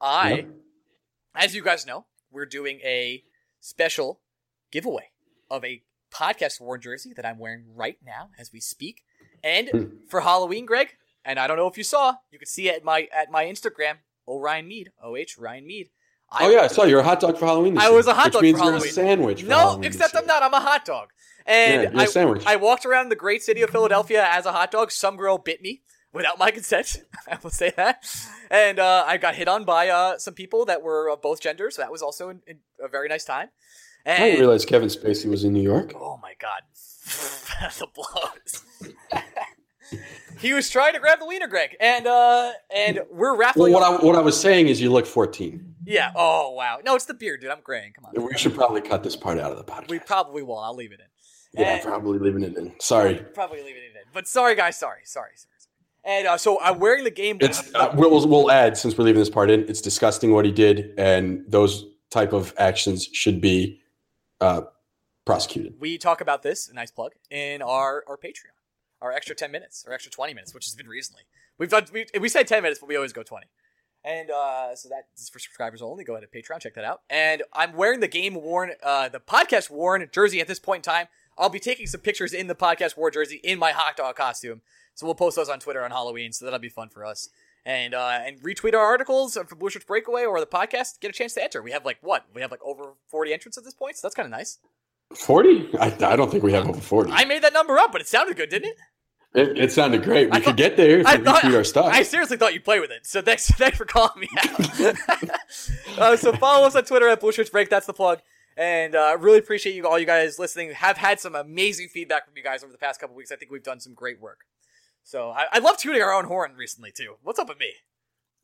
I, yeah. as you guys know, we're doing a special giveaway of a podcast worn jersey that I'm wearing right now as we speak. And Hmm. for Halloween, Greg, and I don't know if you saw, you can see it at my at my Instagram, O Ryan Mead, O H Ryan Mead. I, oh yeah, I saw you're a hot dog for Halloween. This I year, was a hot which dog means for you're a sandwich. No, Halloween except I'm not. I'm a hot dog. Yeah, And I, sandwich. I walked around the great city of Philadelphia as a hot dog. Some girl bit me without my consent. I will say that. And uh, I got hit on by uh, some people that were of both genders. So that was also an, an- a very nice time. I didn't realize Kevin Spacey was in New York. oh my god, the blows. he was trying to grab the wiener, Greg, and uh, and we're Well, raffling. what I what I was saying is you look 14. yeah. Oh wow. No, it's the beard, dude. I'm graying. Come on. We should probably cut this part out of the podcast. We probably won't. I'll leave it in. yeah, and- probably leaving it in. Sorry. Probably leave it in. But sorry, guys. Sorry. Sorry. Sorry. And uh, so I'm wearing the game. It's uh, we'll, we'll add since we're leaving this part in. It's disgusting what he did, and those type of actions should be uh, prosecuted. we talk about this, a nice plug, in our, our Patreon. Our extra 10 minutes, or extra 20 minutes, which has been recently. We've done, we, we say 10 minutes, but we always go 20. And uh, so that is for subscribers only. Go ahead to Patreon, check that out. And I'm wearing the game worn, uh, the podcast worn jersey at this point in time. I'll be taking some pictures in the podcast war jersey in my hot dog costume. So we'll post those on Twitter on Halloween. So that'll be fun for us. And uh, and retweet our articles for Blueshirts Breakaway or the podcast. Get a chance to enter. We have like what? We have like over 40 entrants at this point. So that's kind of nice. 40? I, I don't think we have over 40. I made that number up, but it sounded good, didn't it? it, it sounded great. We I could thought- get there if I we thought retweet our stuff. I seriously thought you'd play with it. So thanks, thanks for calling me out. uh, so follow us on Twitter at Blue Shirts Break. That's the plug. And uh, really appreciate you all you guys listening. Have had some amazing feedback from you guys over the past couple weeks. I think we've done some great work. So I, I love tuning our own horn recently too. What's up with me?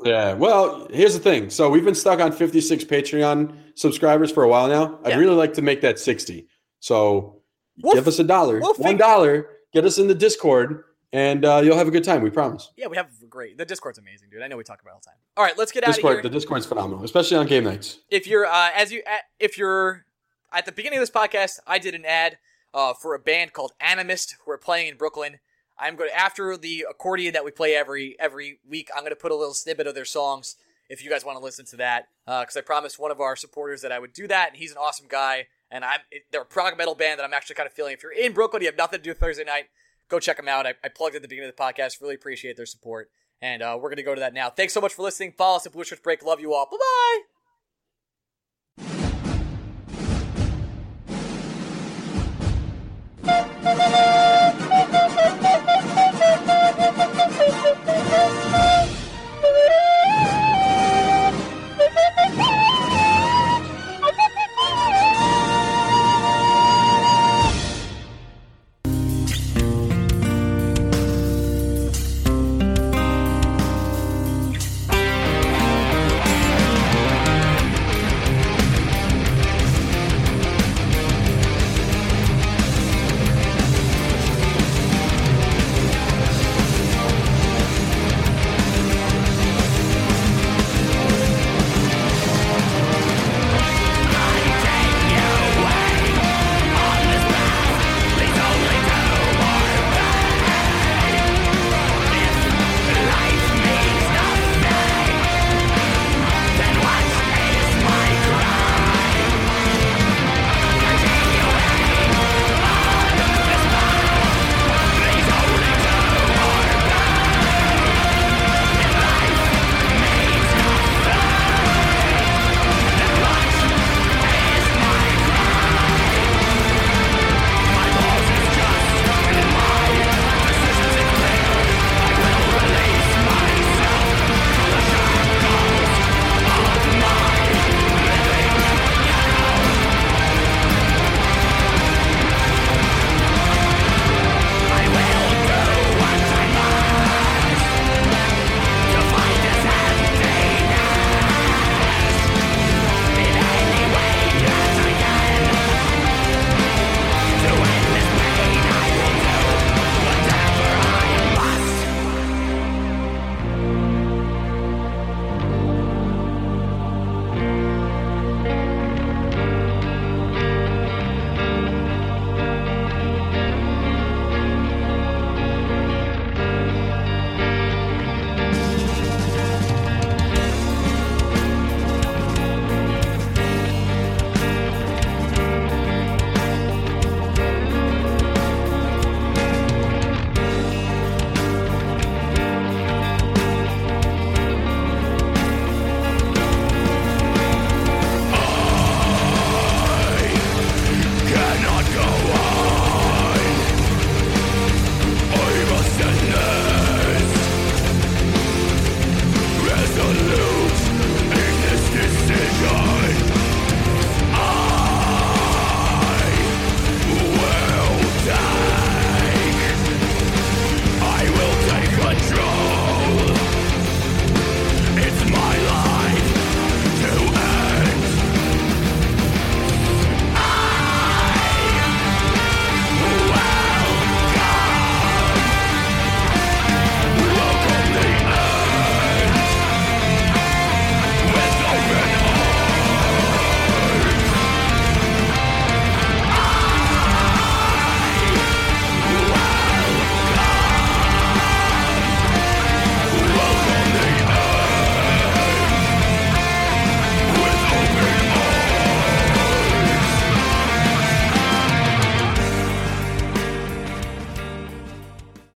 Yeah, well, here's the thing. So we've been stuck on 56 Patreon subscribers for a while now. I'd Yeah. really like to make that 60. So We'll give us a dollar, we'll one dollar, get us in the Discord, and uh, you'll have a good time. We promise. Yeah, we have great. The Discord's amazing, dude. I know we talk about it all the time. All right, let's get out of Discord, here. the Discord's phenomenal, especially on game nights. if you're uh, as you uh, if you're at the beginning of this podcast, I did an ad uh, for a band called Animist who are playing in Brooklyn. I'm going to after the accordion that we play every every week. I'm going to put a little snippet of their songs if you guys want to listen to that because I promised one of our supporters that I would do that, and he's an awesome guy. And I'm they're a prog metal band that I'm actually kind of feeling. If you're in Brooklyn, you have nothing to do Thursday night, go check them out. I, I plugged at the beginning of the podcast. Really appreciate their support. And uh, we're going to go to that now. Thanks so much for listening. Follow us at Blue Shirts Break. Love you all. Bye bye. Thank you.